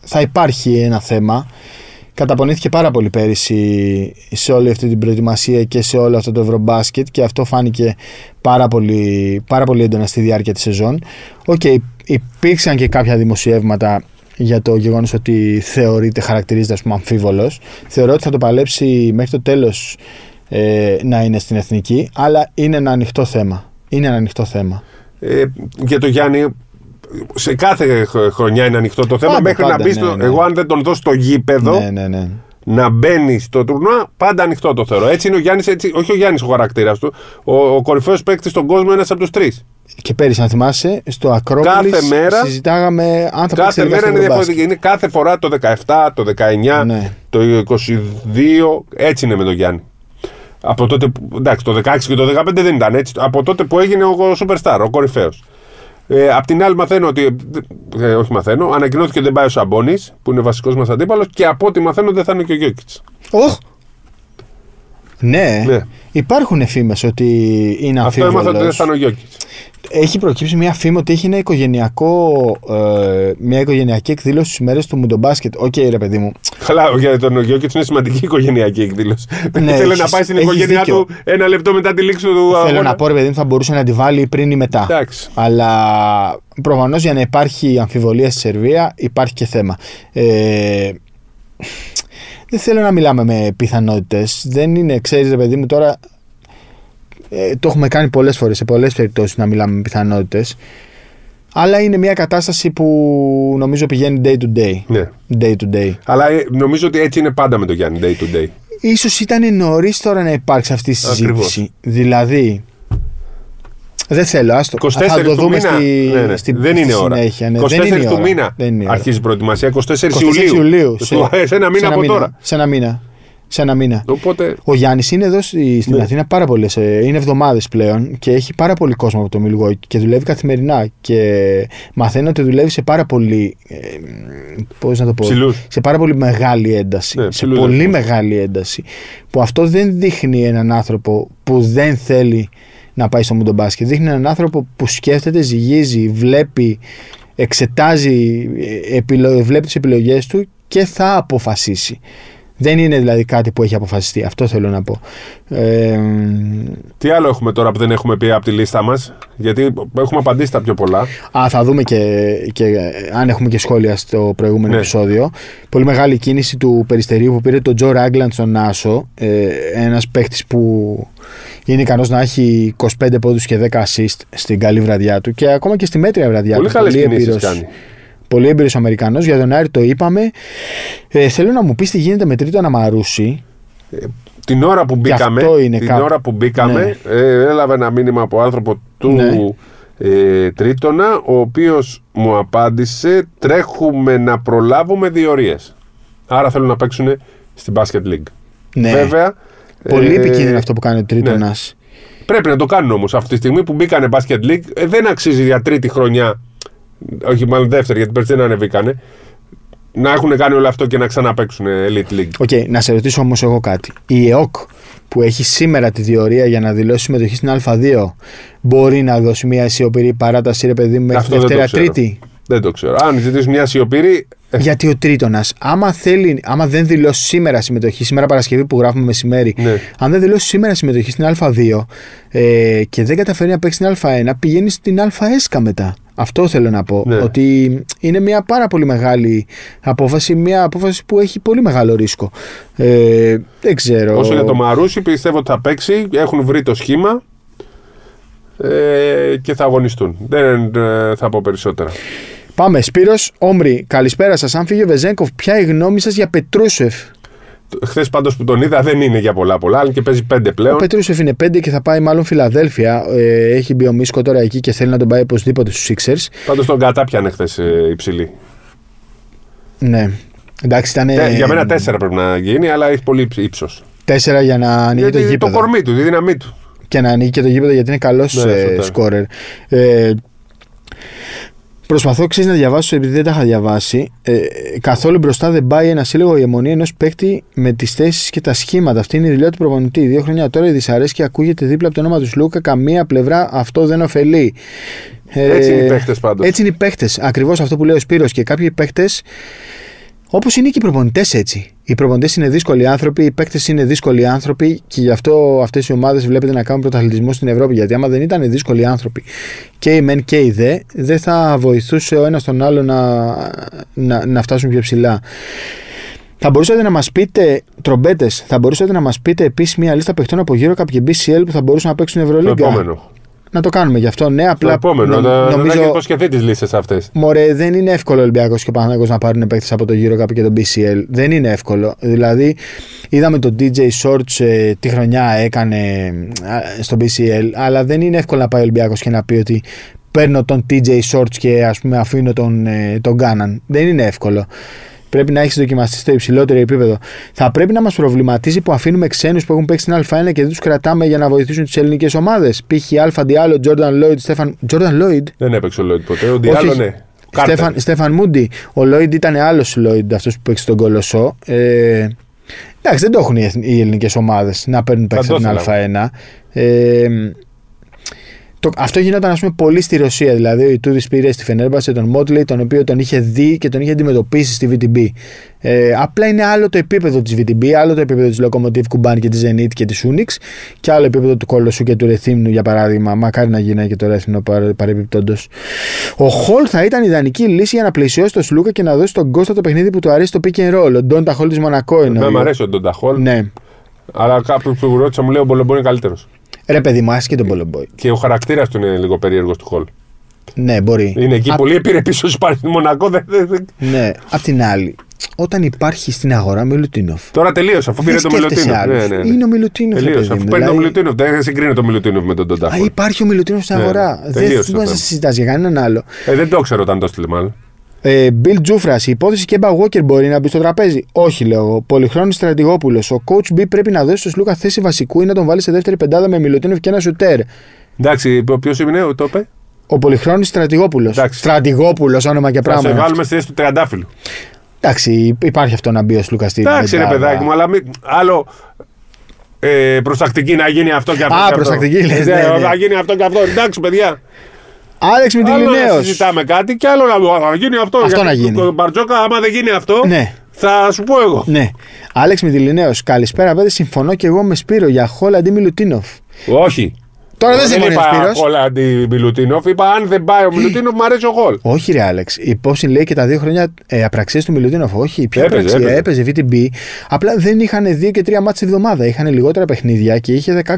θα υπάρχει ένα θέμα. Καταπονήθηκε πάρα πολύ πέρυσι σε όλη αυτή την προετοιμασία και σε όλο αυτό το ευρωμπάσκετ και αυτό φάνηκε πάρα πολύ, πάρα πολύ έντονα στη διάρκεια της σεζόν. Οκ, υπήρξαν και κάποια δημοσιεύματα για το γεγονός ότι θεωρείται, χαρακτηρίζεται ας πούμε αμφίβολος. Θεωρώ ότι θα το παλέψει μέχρι το τέλος ε, να είναι στην εθνική, αλλά είναι ένα ανοιχτό θέμα. Είναι ένα ανοιχτό θέμα. Ε, για το Γιάννη, σε κάθε χ- χρονιά είναι ανοιχτό το θέμα. Πάντα, μέχρι πάντα, να μπει ναι, στο. ναι. Εγώ, αν δεν τον δω στο γήπεδο, Ναι, ναι, ναι. να μπαίνει στο τουρνουά, πάντα ανοιχτό το θεωρώ. Έτσι είναι ο Γιάννης, όχι ο Γιάννης ο χαρακτήρας του. Ο, ο κορυφαίος παίκτης στον κόσμο, ένας από τους τρεις. Και πέρυσι, αν θυμάσαι, στο Ακρόπολης Κάθε μέρα- συζητάγαμε αν θα παίξει Κάθε τελικά μέρα στο είναι Ευρωμπάσκετ. διαφορετική. Είναι κάθε φορά το 17, το 19, Ναι. το 22. Έτσι είναι με τον Γιάννη. Από τότε, που- εντάξει, το 16 και το 15 δεν ήταν έτσι. Από τότε που έγινε ο Superstar, ο κορυφαίος. Ε, απ' την άλλη, μαθαίνω ότι. Ε, όχι μαθαίνω, ανακοινώθηκε ότι δεν πάει ο Σαμπόνι, που είναι βασικός μας αντίπαλος, και από ό,τι μαθαίνω δεν θα είναι και ο Γιώκητς. Οχ! Ναι, Ναι. υπάρχουν φήμες ότι είναι Αυτό έμαθα ότι δεν αμφίβολος. θα είναι ο Γιόκιτς. Έχει προκύψει μια φήμη ότι έχει ένα οικογενειακό, ε, μια οικογενειακή εκδήλωση στις μέρες του Μουντομπάσκετ. Οκ, ρε παιδί μου. Καλά, για τον Γιόκιτς είναι σημαντική οικογενειακή εκδήλωση. Ναι, Θέλει έχεις- να πάει στην έχεις οικογένειά δίκιο. του ένα λεπτό μετά τη λήξη του Θέλω αγώνα. να πω, ρε παιδί μου, θα μπορούσε να τη βάλει πριν ή μετά. Εντάξει. Αλλά προφανώς για να υπάρχει αμφιβολία στη Σερβία υπάρχει και θέμα. Ε, δεν θέλω να μιλάμε με πιθανότητες. Δεν είναι, ξέρεις, ρε παιδί μου, τώρα. Ε, το έχουμε κάνει πολλές φορές σε πολλές περιπτώσεις να μιλάμε με πιθανότητες. Αλλά είναι μια κατάσταση που νομίζω πηγαίνει day to day. Ναι. Day to day. Αλλά ε, νομίζω ότι έτσι είναι πάντα με τον Γιάννη, day to day. Ίσως ήταν νωρίς τώρα να υπάρξει αυτή η συζήτηση. Ακριβώς. Δηλαδή. Δεν θέλω, άστο. 24 θα το του δούμε μήνα. στη, ναι, ναι. στη, δεν στη είναι ώρα. συνέχεια. Ναι. 24 δεν είναι η του ώρα. μήνα Δεν είναι η ώρα. αρχίζει η προετοιμασία. 24, 24 Ιουλίου. Ιουλίου. Του- σε ένα μήνα σε από μήνα, τώρα. Σε ένα μήνα. Σε ένα μήνα. Οπότε. Ο Γιάννης είναι εδώ στη- στην Ναι. Αθήνα πάρα πολλές. Είναι εβδομάδες πλέον και έχει πάρα πολύ κόσμο από το Μιλγόκι και δουλεύει καθημερινά. Και μαθαίνω ότι δουλεύει σε πάρα πολύ. Ε, Πώς να το πω. Ψηλούς. Σε πάρα πολύ μεγάλη ένταση. Ναι, σε ψηλούς πολύ ρυθμούς. μεγάλη ένταση. Που αυτό δεν δείχνει έναν άνθρωπο που δεν θέλει να πάει στο μουντομπάσκετ. Δείχνει έναν άνθρωπο που σκέφτεται, ζυγίζει, βλέπει, εξετάζει, ε, επιλο- βλέπει τις επιλογές του και θα αποφασίσει. Δεν είναι δηλαδή κάτι που έχει αποφασιστεί. Αυτό θέλω να πω. Ε, Τι άλλο έχουμε τώρα που δεν έχουμε πει από τη λίστα μας; Γιατί έχουμε απαντήσει τα πιο πολλά. α, θα δούμε και, και ε, αν έχουμε και σχόλια στο προηγούμενο Ναι. επεισόδιο. Πολύ μεγάλη κίνηση του Περιστερίου που πήρε τον Τζο Ράγκλαντ στον Νάσο. Ε, ένας παίχτης που είναι ικανός να έχει 25 πόντους και 10 assist στην καλή βραδιά του και ακόμα και στη μέτρια βραδιά Πολύ του. καλές κινήσεις έμπειρος. κάνει. Πολύ έμπειρος Αμερικανός. Για τον Άρη το είπαμε. Ε, θέλω να μου πεις τι γίνεται με τρίτο Αναμαρούση. Την ώρα που μπήκαμε, αυτό είναι την κάπου. ώρα που μπήκαμε ε, έλαβα ένα μήνυμα από άνθρωπο του Ναι. ε, Τρίτονα, ο οποίος μου απάντησε τρέχουμε να προλάβουμε διορίες. Άρα θέλουν να παίξουν στην Basket League. Ναι. Βέβαια, Πολύ ε, επικίνδυνο αυτό που κάνει ο Τρίτωνα. ναι. Πρέπει να το κάνουν όμως αυτή τη στιγμή που μπήκανε Basket League. ε, δεν αξίζει για τρίτη χρονιά, όχι μάλλον δεύτερη γιατί πέρσι δεν ανεβήκανε, να έχουν κάνει όλο αυτό και να ξαναπαίξουν Elite League. OK, να σε ρωτήσω όμως εγώ κάτι. Η ΕΟΚ που έχει σήμερα τη διορία για να δηλώσει συμμετοχή στην Α2 μπορεί να δώσει μια σιωπηρή παράταση, ρε παιδί μου, μέχρι Αυτό δεν το Δευτέρα ξέρω. Τρίτη. Δεν το ξέρω. Αν ζητήσεις μια σιωπηρή. ε, Γιατί ο Τρίτονας, άμα, θέλει, άμα δεν δηλώσει σήμερα συμμετοχή, σήμερα Παρασκευή που γράφουμε μεσημέρι, Ναι. αν δεν δηλώσει σήμερα συμμετοχή στην Α2 ε, και δεν καταφέρει να παίξει στην Α1, πηγαίνει στην ΑΕΣΚΑ μετά. Αυτό θέλω να πω. Ναι. Ότι είναι μια πάρα πολύ μεγάλη απόφαση, μια απόφαση που έχει πολύ μεγάλο ρίσκο. Ε, δεν ξέρω. Όσο για το Μαρούσι, πιστεύω ότι θα παίξει. Έχουν βρει το σχήμα ε, και θα αγωνιστούν. Δεν ε, θα πω περισσότερα. Πάμε. Σπύρος, Όμρι, καλησπέρα σας. Αν φύγει ο Βεζέγκοφ, ποια η γνώμη σας για Πετρούσεφ; Χθες πάντως που τον είδα δεν είναι για πολλά πολλά, αλλά και παίζει πέντε Ο πλέον. Πετρούσεφ είναι 5 και θα πάει μάλλον Φιλαδέλφια. Ε, έχει μπει ο Μίσκο τώρα εκεί και θέλει να τον πάει οπωσδήποτε στους Sixers. Πάντως τον κατάπιανε χθες ε, υψηλή. Ναι. Εντάξει, ήταν. Ε, για μένα τέσσερα πρέπει να γίνει, αλλά έχει πολύ ύψος. Τέσσερα για να ανοίγει το το γήπεδο. κορμί του, τη δύναμή του. Και να ανοίγει και το γήπεδο γιατί είναι καλός Ναι, σουτέρ. σκόρερ. Ε, προσπαθώ ξέρεις, να διαβάσω επειδή δεν τα είχα διαβάσει. Ε, καθόλου μπροστά δεν πάει ένα σύλλογο η αιμονή ενός παίκτη με τις θέσεις και τα σχήματα. Αυτή είναι η δουλειά του προπονητή. Δύο χρόνια τώρα η δυσαρέσκεια ακούγεται δίπλα από το όνομα τους Λούκα. Καμία πλευρά αυτό δεν ωφελεί. Ε, Έτσι είναι οι παίχτες πάντως. Έτσι είναι οι παίχτε. Ακριβώς αυτό που λέει ο Σπύρος και κάποιοι παίχτε. Όπως είναι και οι προπονητές έτσι. Οι προπονητές είναι δύσκολοι άνθρωποι, οι παίκτες είναι δύσκολοι άνθρωποι και γι' αυτό αυτές οι ομάδες βλέπετε να κάνουν πρωταθλητισμό στην Ευρώπη. Γιατί άμα δεν ήταν δύσκολοι άνθρωποι και οι μεν και οι δε, δεν θα βοηθούσε ο ένας τον άλλο να, να, να φτάσουν πιο ψηλά. Θα μπορούσατε να μας πείτε, τρομπέτες, θα μπορούσατε να μας πείτε επίσης μια λίστα παιχτών από γύρω και BCL που θα μπορούσαν να παίξουν Ευρωλίγκα; Το επόμενο. Να το κάνουμε γι' αυτό. Ναι, απλά. Το επόμενο. Νο, νομίζω... Δεν υποσχεθεί τις λίστε αυτές. Μωρέ, δεν είναι εύκολο ο Ολυμπιακός και ο Παναγιώ να πάρουν παίχτε από το γύρο και το BCL. Δεν είναι εύκολο. Δηλαδή, είδαμε τον DJ Shorts ε, τι χρονιά έκανε ε, στο BCL, αλλά δεν είναι εύκολο να πάει ο Ολυμπιακός και να πει ότι παίρνω τον TJ Shorts και ας πούμε αφήνω τον, ε, τον Κάνααν. Δεν είναι εύκολο. Πρέπει να έχεις δοκιμαστεί στο υψηλότερο επίπεδο. Θα πρέπει να μας προβληματίζει που αφήνουμε ξένους που έχουν παίξει στην Α1 και δεν τους κρατάμε για να βοηθήσουν τις ελληνικές ομάδες. Π.χ. Άλφα Ντιάλο, Τζόρνταν Λόιντ, Στέφαν. Τζόρνταν Λόιντ; Δεν έπαιξε ο Λόιντ ποτέ. Ο Ντιάλο, ναι. Στέφαν, Στέφαν Μούντι. Ο Λόιντ ήταν άλλος Λόιντ, αυτός που παίξει τον Κολοσσό. Ε, εντάξει, δεν το έχουν οι ελληνικές ομάδες να παίρνουν παίξει από την Α1. Ε, το, αυτό γινόταν ας πούμε, πολύ στη Ρωσία. Δηλαδή, ο Ιτούδης πήρε στη Φενέρμπασε τον Μότλεϊ, τον οποίο τον είχε δει και τον είχε αντιμετωπίσει στη VTB. Ε, απλά είναι άλλο το επίπεδο της VTB, άλλο το επίπεδο της Lokomotiv Κουμπάν και της Zenit και της Unix και άλλο επίπεδο του Κολοσσού και του Ρεθύμνου για παράδειγμα. Μακάρι να γίνει και το Ρεθύμνο παρεμπιπτόντως. Ο Χολ θα ήταν ιδανική λύση για να πλαισιώσει το Σλούκα και να δώσει τον Κώστα το παιχνίδι που του αρέσει το pick and roll. Ο Ντόντα Χολ της Μονακό είναι. Δεν μου αρέσει ο Ντόντα Χολ. Ναι. Αλλά κάποιος που ρώτησα μου λέει ο Μπολεμπό είναι καλύτερος. Ρε παιδί μου, και τον Πολεμποϊ. Και ο χαρακτήρας του είναι λίγο περίεργος του Χολ. Ναι, μπορεί. Είναι εκεί Α... πολύ πήρε πίσω στη Μονακό. Δε, δε, δε. Ναι, απ' την άλλη, όταν υπάρχει στην αγορά Μιλουτίνοφ. Τώρα τελείωσε, αφού πήρε το Μιλουτίνοφ. Ναι, ναι, ναι. Είναι ο Μιλουτίνοφ. Τελείωσε, αφού παίρνει το Μιλουτίνοφ. Δεν συγκρίνει το Μιλουτίνοφ με τον Τοντάχο. Α, υπάρχει ο Μιλουτίνοφ στην αγορά. Δεν μπορεί να συζητάς για κανέναν άλλο. Ε, δεν το ξέρω όταν το έστειλε μάλλον. Ε, Bill Τζούφρα, η υπόθεση και Walker μπορεί να μπει στο τραπέζι; Όχι, λέω εγώ. Πολυχρόνης στρατηγόπουλος. Ο coach B πρέπει να δώσει στο Σλούκα θέση βασικού ή να τον βάλει σε δεύτερη πεντάδα με Μιλωτίνοφ και ένα σουτέρ. Εντάξει, ποιος είναι, το είπε. Ο Πολυχρόνης στρατηγόπουλος. Στρατηγόπουλος, όνομα και πράγμα. Θα σε βάλουμε στη θέση του Τριαντάφυλλου. Εντάξει, υπάρχει αυτό να μπει ο Σλούκα στην Εντάξει, ρε παιδάκι μου, αλλά μη, άλλο ε, προστακτική να γίνει αυτό και αυτό. Α, προστακτική λες. Ναι, ναι, ναι. Να γίνει αυτό και αυτό. Εντάξει, παιδιά. Άλεξ Μιτιλινέο. Άλλο να συζητάμε κάτι και άλλο να, γίνει αυτό. Αυτό να γίνει. Το Μπαρτζόκα, άμα δεν γίνει αυτό, ναι. θα σου πω εγώ. Ναι. Άλεξ Μιτιλινέο, καλησπέρα παιδί. Συμφωνώ και εγώ με Σπύρο για Χόλ αντί Μιλουτίνοφ. Όχι. Τώρα δεν συμφωνεί ο Σπύρος. Είπα αντί Μιλουτίνοφ. Είπα αν δεν πάει ο Μιλουτίνοφ, μου αρέσει ο Χολ. [CLEARS THROAT] Όχι, ρε Άλεξ. Υπόψη λέει και τα δύο χρόνια ε, απραξίες του Μιλουτίνοφ. Όχι, ποια έπαιζε, απραξία. Έπαιζε. έπαιζε VTB. Απλά δεν είχαν δύο και τρία μάτια τη εβδομάδα. Είχαν λιγότερα παιχνίδια και είχε 16-9.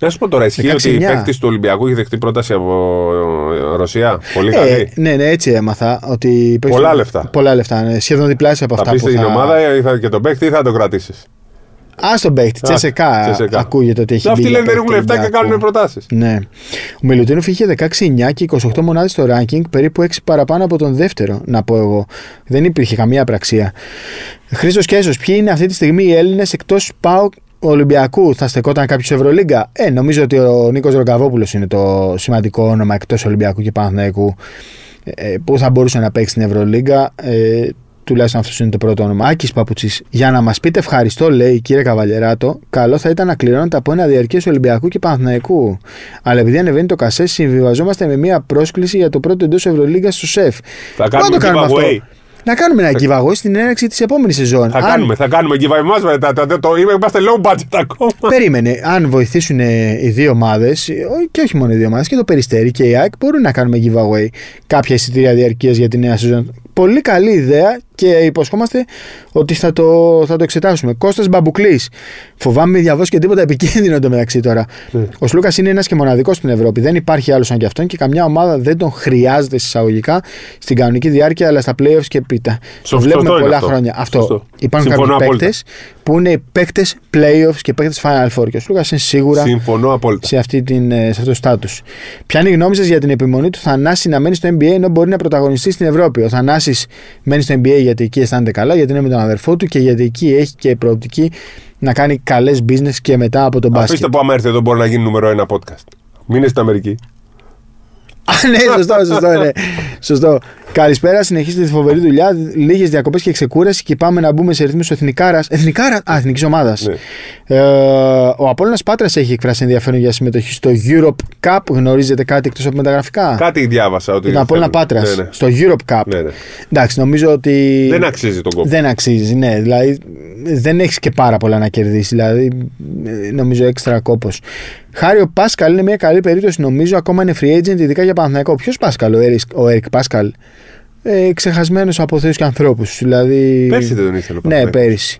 Να σου πω τώρα, ισχύει ότι η παίκτης του Ολυμπιακού έχει δεχτεί πρόταση από ε, Ρωσία; Πολύ καλή. Ε, ναι, ναι, έτσι έμαθα. Ότι πολλά λεφτά. Πολλά λεφτά. Ναι, σχεδόν διπλάσια από θα αυτά. Θα πει στην ομάδα και τον παίκτη ή θα το κρατήσεις; Α τον παίχτη, τσεσεκά. Ακούγεται ότι έχει Αυτοί λένε δεν έχουν λεφτά και κάνουν προτάσεις. Ναι. Ο Μιλουτίνοφ είχε 16-9 και 28 μονάδες στο ranking, περίπου 6 παραπάνω από τον δεύτερο, να πω εγώ. Δεν υπήρχε καμία πραξία. Χρήστος Κέσος, ποιοι είναι αυτή τη στιγμή οι Έλληνες εκτός πάω Ολυμπιακού; Θα στεκόταν κάποιος Ευρωλίγκα; Ε, νομίζω ότι ο Νίκος Ρογκαβόπουλος είναι το σημαντικό όνομα εκτός Ολυμπιακού και Παναθηναϊκού ε, που θα μπορούσε να παίξει στην Ευρωλίγκα. Ε, τουλάχιστον αυτός είναι το πρώτο όνομα. Άκης Παπουτσής. Για να μας πείτε ευχαριστώ, λέει κύριε Καβαλιεράτο, καλό θα ήταν να κληρώνετε από ένα διαρκές Ολυμπιακού και Παναθηναϊκού. Αλλά επειδή ανεβαίνει το κασέ, συμβιβαζόμαστε με μια πρόσκληση για το πρώτο εντός Ευρωλίγκα στο ΣΕΦ. Θα κάνουμε, το κάνουμε αυτό. Να κάνουμε ένα giveaway στην έναρξη της επόμενης σεζόν. Θα αν... κάνουμε, θα κάνουμε giveaway μας μετά. Το, το, το, είμαστε low budget ακόμα. Περίμενε. Αν βοηθήσουν οι δύο ομάδες, και όχι μόνο οι δύο ομάδες, και το Περιστέρι και η ΑΕΚ, μπορούν να κάνουμε giveaway κάποια εισιτήρια διαρκείας για τη νέα σεζόν. Πολύ καλή ιδέα και υποσχόμαστε ότι θα το, θα το εξετάσουμε. Κώστας Μπαμπουκλής. Φοβάμαι μη διαβώσει και τίποτα επικίνδυνο το μεταξύ τώρα. Mm. Ο Σλούκας είναι ένας και μοναδικός στην Ευρώπη. Δεν υπάρχει άλλος σαν κι αυτόν και καμιά ομάδα δεν τον χρειάζεται συσσαγωγικά στην κανονική διάρκεια, αλλά στα playoffs και πίτα. Το βλέπουμε πολλά αυτό. χρόνια. Αυτό. Σωστό. Υπάρχουν κάποιοι παίκτες που είναι παίκτες playoffs και παίκτες Final Four. Και ο Σλούκας είναι σίγουρα Συμφωνώ σε, αυτή την, σε αυτό το στάτου. Ποια είναι η γνώμη σας για την επιμονή του Θανάση να μένει στο NBA ενώ μπορεί να πρωταγωνιστεί στην Ευρώπη; Ο Θανάσης μένει στο NBA γιατί εκεί αισθάνεται καλά, γιατί είναι με τον αδερφό του και γιατί εκεί έχει και προοπτική να κάνει καλές business και μετά από τον μπάσκετ. Αφήστε που άμα έρθει εδώ μπορεί να γίνει νούμερο ένα podcast. Μείνε στην Αμερική. Α, ναι, σωστό, σωστό, ναι. σωστό. Καλησπέρα, συνεχίστε τη φοβερή δουλειά. Λίγες διακοπές και ξεκούραση και πάμε να μπούμε σε ρυθμού εθνικάρας. Εθνικάρα, α, εθνικής ομάδας. Ναι. Ε, ο Απόλυνα Πάτρας έχει εκφράσει ενδιαφέρον για συμμετοχή στο Europe Cup. Γνωρίζετε κάτι εκτός από μεταγραφικά; Κάτι διάβασα. Ότι Την Απόλυνα θέλουν. Πάτρας. Ναι, ναι. Στο Europe Cup. Ναι, ναι. Εντάξει, νομίζω ότι. Δεν αξίζει τον κόπο. Δεν αξίζει, ναι. Δηλαδή δεν έχεις και πάρα πολλά να κερδίσεις. Δηλαδή ε, νομίζω έξτρα κόπος. Χάριο Πάσκαλ είναι μια καλή περίπτωση νομίζω. Ακόμα είναι free agent, ειδικά για Παναθηναϊκό. Ποιος Πάσκαλ, ο Έρικ, ο Έρικ Πάσκαλ. Ε, Ξεχασμένος από θεούς και ανθρώπους. Δηλαδή... Πέρσι δεν τον ήθελε ο Ναι, Παναθηναϊκός. πέρυσι.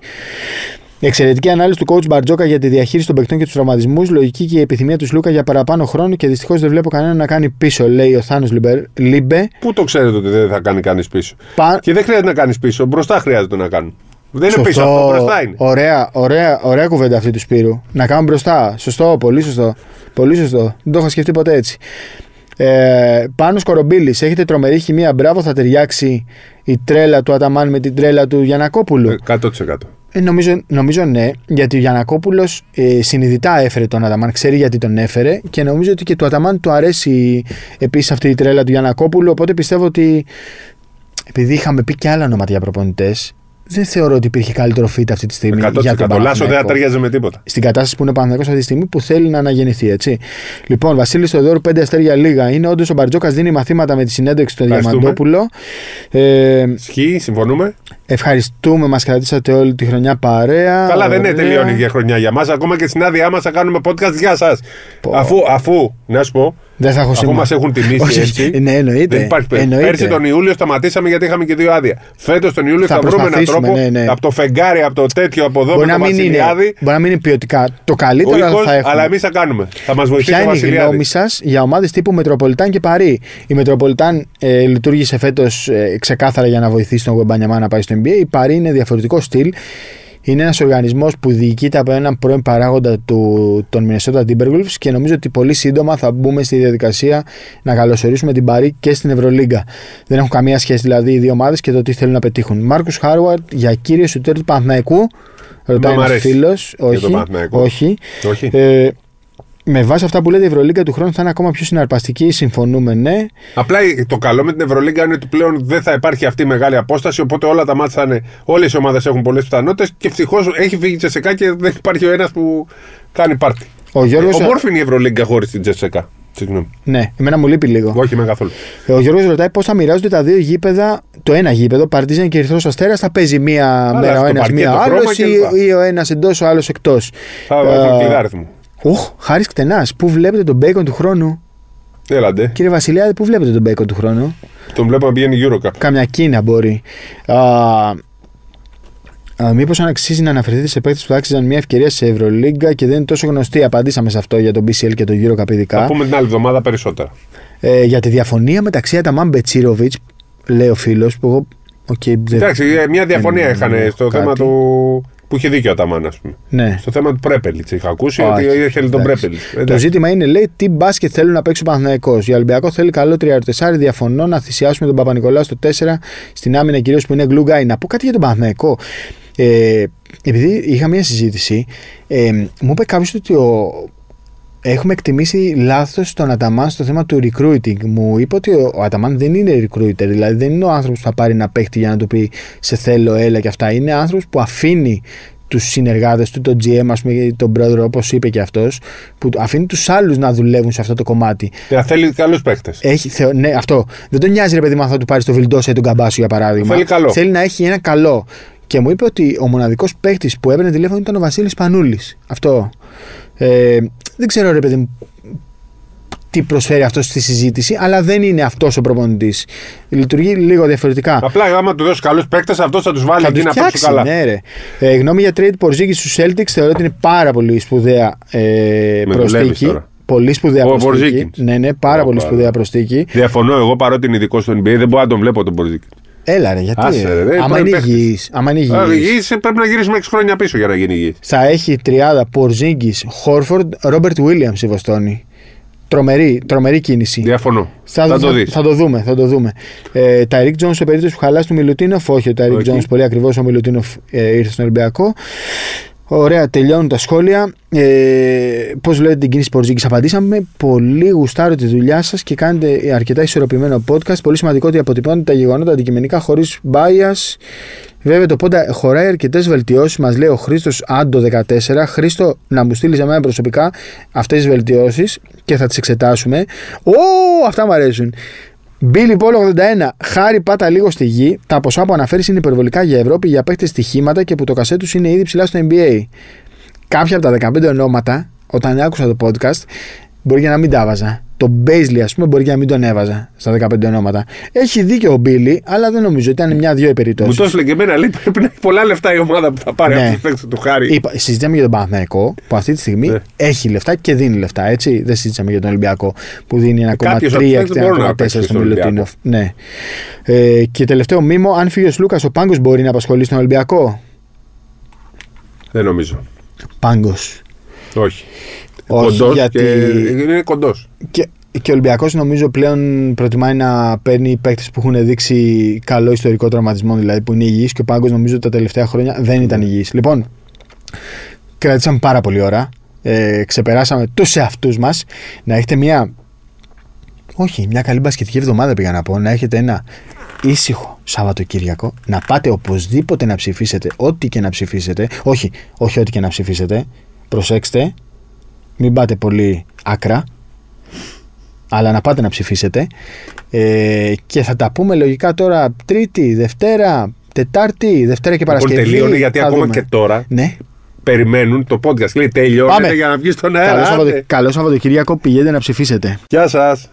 Η εξαιρετική ανάλυση του coach Μπαρτζόκα για τη διαχείριση των παικτών και τους τραυματισμούς. Λογική και η επιθυμία του Λούκα για παραπάνω χρόνο και δυστυχώς δεν βλέπω κανέναν να κάνει πίσω, λέει ο Θάνος Λίμπε. Πού το ξέρετε ότι δεν θα κάνει κανείς πίσω; Πα... Και δεν χρειάζεται να κάνεις πίσω. Μπροστά χρειάζεται να κάνουν. Δεν είναι πίσω αυτό, μπροστά είναι. Ωραία, ωραία, ωραία κουβέντα αυτή του Σπύρου. Να κάνουμε μπροστά. Σωστό, πολύ σωστό. Πολύ σωστό. Δεν το είχα σκεφτεί ποτέ έτσι. Ε, πάνω Κορομπίλης, έχετε τρομερή χημεία. Μπράβο, θα ταιριάξει η τρέλα του Αταμάν με την τρέλα του Γιανακόπουλου. Ε, 100%. Ε, νομίζω, νομίζω ναι, γιατί ο Γιανακόπουλος ε, συνειδητά έφερε τον Αταμάν, ξέρει γιατί τον έφερε και νομίζω ότι και του Αταμάν του αρέσει επίσης αυτή η τρέλα του Γιανακόπουλου. Οπότε πιστεύω ότι επειδή είχαμε πει και άλλα ονόματα για προπονητές, δεν θεωρώ ότι υπήρχε καλύτερο fit αυτή τη στιγμή. 100%. για τον Λάσο δεν θα Παναθηναϊκό. ταιριάζει με τίποτα. Στην κατάσταση που είναι ο Παναθηναϊκός αυτή τη στιγμή που θέλει να αναγεννηθεί, έτσι. Λοιπόν, Βασίλης Στοδόρου, 5 αστέρια λίγα. Είναι όντως ο Μπαρτζόκας δίνει μαθήματα με τη συνέντευξη του Ευχαριστούμε. Διαμαντόπουλο. Ε, Ισχύει, συμφωνούμε. Ευχαριστούμε, μας κρατήσατε όλη τη χρονιά παρέα. Καλά, δεν είναι Ωραία. τελειώνει για χρονιά για μας. Ακόμα και στην άδειά μας θα κάνουμε podcast για σας. Πω. Αφού, αφού, να σου πω, Δεν θα έχω αφού σήμα. μας έχουν τιμήσει Όχι, έτσι. Ναι, εννοείται. Δεν υπάρχει περίπτωση. εννοείται. Πέρσι τον Ιούλιο σταματήσαμε γιατί είχαμε και δύο άδεια. Φέτος τον Ιούλιο Θα θα, βρούμε έναν προσπαθήσουμε, τρόπο ναι, ναι. από το φεγγάρι, από το τέτοιο, από εδώ Μπορεί με να, το μην είναι, Βασιλιάδη. μπορεί να μην είναι ποιοτικά το Ο καλύτερο, αλλά ήχος, θα έχουμε. αλλά εμείς θα κάνουμε. Θα μας βοηθήσει Ποια ο είναι η Βασιλιάδης. γνώμη σας για ομάδες τύπου Μετροπολιτάν και Παρί. Η Μετροπολιτάν ε, λειτουργήσε φέτος ε, ξεκάθαρα για να βοηθήσει τον Γουεμπανιάμα να πάει στο NBA. Η Παρί είναι διαφορετικό στυλ. Είναι ένας οργανισμός που διοικείται από έναν πρώην παράγοντα του, των Minnesota Timberwolves και νομίζω ότι πολύ σύντομα θα μπούμε στη διαδικασία να καλωσορίσουμε την Παρί και στην Ευρωλίγκα. Δεν έχουν καμία σχέση δηλαδή οι δύο ομάδες και το τι θέλουν να πετύχουν. Μάρκους Χάουαρντ για κύριο σουτέρ του Παναθηναϊκού. Ρωτάει μ' ένας αρέσει φίλος. τον Όχι. Παναθηναϊκό. όχι. Όχι. Ε, με βάση αυτά που λέτε, η Ευρωλίγκα του χρόνου θα είναι ακόμα πιο συναρπαστική. Συμφωνούμε, ναι. Απλά το καλό με την Ευρωλίγκα είναι ότι πλέον δεν θα υπάρχει αυτή η μεγάλη απόσταση. Οπότε όλα τα μάτια θα είναι. Όλες οι ομάδες έχουν πολλές πιθανότητες και ευτυχώς έχει φύγει η Τσεσεκά και δεν υπάρχει ο ένας που κάνει πάρτι. Ο Γιώργος, Ομόρφη είναι η Ευρωλίγκα χωρίς την Τσεσεκά. Συγγνώμη. ναι, εμένα μου λείπει λίγο. Όχι με καθόλου. Ε, Ο Γιώργος ρωτάει πώς θα μοιράζονται τα δύο γήπεδα. Το ένα γήπεδο, Παρτίζαν και Ερυθρός Αστέρας, θα παίζει μία μέρα στο ο ένας, παρκέ, μία το ο άλλος χρώμα κλπ. ή, ή ο ένας εντός, ο άλλος εκτός. Θα Ε, έχουμε κλειδάριθμο. Ουχ, χάρης κτενά. Πού βλέπετε τον μπέικον του χρόνου, Έλαντε. κύριε Βασιλιάδη, πού βλέπετε τον μπέικον του χρόνου; Τον βλέπω να πηγαίνει Eurocup. Κάμια Κίνα μπορεί. Α, α, Μήπως αν αξίζει να αναφερθείτε σε παίκτες που θα άξιζαν μια ευκαιρία σε Ευρωλίγκα και δεν είναι τόσο γνωστοί. Απαντήσαμε σε αυτό για τον BCL και τον Eurocup ειδικά. Θα πούμε την άλλη εβδομάδα περισσότερα. Ε, για τη διαφωνία μεταξύ Αταμάν Μπετσίροβιτς, λέει ο φίλος, που εγώ. Okay, δεν... Εντάξει, ε, μια διαφωνία δεν είχαν εννοώ στο κάτι. θέμα του. Που είχε δίκιο ο Αταμάν, ας πούμε. Ναι. Στο θέμα του Πρέπελιτς. Είχα ακούσει Όχι, ότι είχε τον εντάξει. Πρέπελιτς. Το ζήτημα είναι, λέει, τι μπάσκετ θέλουν να παίξει ο Παναθυναϊκό. Για Ολυμπιακό θέλει καλό 3-4. Διαφωνώ να θυσιάσουμε τον Παπα-Νικολάου στο 4 στην άμυνα κυρίως που είναι glue guy. Να πω κάτι για τον Παναθυναϊκό. Ε, επειδή είχα μια συζήτηση, ε, μου είπε κάποιος ότι ο, έχουμε εκτιμήσει λάθος τον Αταμάν στο θέμα του recruiting. Μου είπε ότι ο, ο Αταμάν δεν είναι recruiter, δηλαδή δεν είναι ο άνθρωπος που θα πάρει ένα παίχτη για να του πει σε θέλω, έλα και αυτά. Είναι άνθρωπος που αφήνει τους συνεργάτες του, τον GM, ας πούμε, ή τον πρόεδρο, όπως είπε και αυτός, που αφήνει τους άλλους να δουλεύουν σε αυτό το κομμάτι. Ε, θέλει καλού παίχτες. Έχει, θεω, ναι, αυτό. Δεν τον νοιάζει, ρε παιδί μου, αν θα του πάρεις το Βιλντόσα ή τον Καμπάσου, για παράδειγμα. Θέλει καλό. Θέλει να έχει ένα καλό. Και μου είπε ότι ο μοναδικός παίκτη που έπαιρνε τηλέφωνο ήταν ο Βασίλης Πανούλης. Αυτό. Ε, δεν ξέρω, ρε παιδί μου, τι προσφέρει αυτό στη συζήτηση, αλλά δεν είναι αυτός ο προπονητής. Λειτουργεί λίγο διαφορετικά. Απλά άμα του δώσεις καλούς παίκτες, αυτός θα τους βάλει Θα εκεί τους να παίξουν φτιάξει, καλά. ναι, ρε. Ε, γνώμη για trade Porzingis στους Celtics θεωρώ ότι είναι πάρα πολύ σπουδαία ε, Με προσθήκη. δουλεύεις τώρα. Πολύ σπουδαία Ο προσθήκη. Porzingis. Ναι, ναι, πάρα Ω, πολύ πάρα. σπουδαία προσθήκη. Διαφωνώ εγώ παρότι είναι ειδικός στο NBA, δεν μπορώ να τον βλέπω τον Πορζίκη. Έλα, ρε, γιατί. Άσε, ρε, ε, δεν άμα είναι είναι παίκτης. υγιής, άμα είναι υγιής, πρέπει να γυρίσουμε 6 χρόνια πίσω για να γίνει υγιή. θα έχει τριάδα Porzingis, Horford, Robert Williams η Βοστόνη. Τρομερή, τρομερή κίνηση. Διαφωνώ. Θα, Θα, θα, το δεις. θα το δούμε. Θα το δούμε. Ε, τα Eric Jones σε περίπτωση που χαλάσει του Μιλουτίνοφ, όχι. Ο Ταρικ Όχι. Jones πολύ ακριβώς ο Μιλουτίνοφ ε, ήρθε στον Ολυμπιακό. Ωραία, τελειώνουν τα σχόλια. Ε, Πώς βλέπετε την κίνηση Πορτζίκης, απαντήσαμε. Πολύ γουστάρω τη δουλειά σας και κάνετε αρκετά ισορροπημένο podcast. Πολύ σημαντικό ότι αποτυπώνετε τα γεγονότα αντικειμενικά χωρίς bias. Βέβαια το πόντα χωράει αρκετές βελτιώσεις, μας λέει ο Χρήστος Άντο 14. Χρήστο, να μου στείλεις εμένα προσωπικά αυτές τις βελτιώσεις και θα τις εξετάσουμε. Ω, αυτά μου αρέσουν. Μπίλι Πόλο 81. Χάρη πάτα λίγο στη γη. Τα ποσά που αναφέρεις είναι υπερβολικά για Ευρώπη για παίχτε στοιχήματα και που το κασέ τους είναι ήδη ψηλά στο NBA. Κάποια από τα 15 ονόματα, όταν άκουσα το podcast, μπορεί και να μην τα έβαζα. Το Μπέιζλι, ας πούμε, μπορεί και να μην τον έβαζα στα 15 ονόματα. Έχει δίκιο ο Μπίλι, αλλά δεν νομίζω. Ήταν μια-δυο οι περιπτώσει. Μου το έστειλε και εμένα, λέει πρέπει να έχει πολλά λεφτά η ομάδα που θα πάρει Ναι. ναι. αυτού του του χάρη. Είπα, συζητάμε για τον Παναθηναϊκό που αυτή τη στιγμή Ναι. έχει λεφτά και δίνει λεφτά. Έτσι. Δεν συζητάμε για τον Ολυμπιακό που δίνει 1,3 κάποιος και από τους δεν μπορούν να 1,4 παίξουν στο στον Μιλουτίνοφ. Ναι. Ε, και τελευταίο μήμο, αν φύγει ο Λούκα, ο Πάγκος μπορεί να απασχολεί στον Ολυμπιακό; Δεν νομίζω. Πάγκος. Όχι. Όχι, Κοντός γιατί- και είναι κοντός. Και, και ο Ολυμπιακός νομίζω πλέον προτιμάει να παίρνει παίκτες που έχουν δείξει καλό ιστορικό τραυματισμό, δηλαδή που είναι υγιείς και ο Πάγκος νομίζω τα τελευταία χρόνια δεν ήταν υγιής. Λοιπόν, κρατήσαμε πάρα πολύ ώρα. Ε, ξεπεράσαμε τους εαυτούς μας. Να έχετε μια. Όχι, μια καλή μπασκετική εβδομάδα πήγα να πω. Να έχετε ένα ήσυχο Σαββατοκύριακο. Να πάτε οπωσδήποτε να ψηφίσετε, ό,τι και να ψηφίσετε. Όχι, όχι ό,τι και να ψηφίσετε. Προσέξτε, μην πάτε πολύ άκρα αλλά να πάτε να ψηφίσετε ε, και θα τα πούμε λογικά τώρα Τρίτη, Δευτέρα, Τετάρτη, Δευτέρα και Λοιπόν, Παρασκευή. τελείωνε γιατί Θα ακόμα δούμε. και τώρα Ναι. περιμένουν το podcast. Λέει τελειώνεται Πάμε. για να βγεις στον Καλό, αέρα. Σαββατο... Άντε. Καλό Σαββατοκύριακο πηγαίνετε να ψηφίσετε. Γεια σας.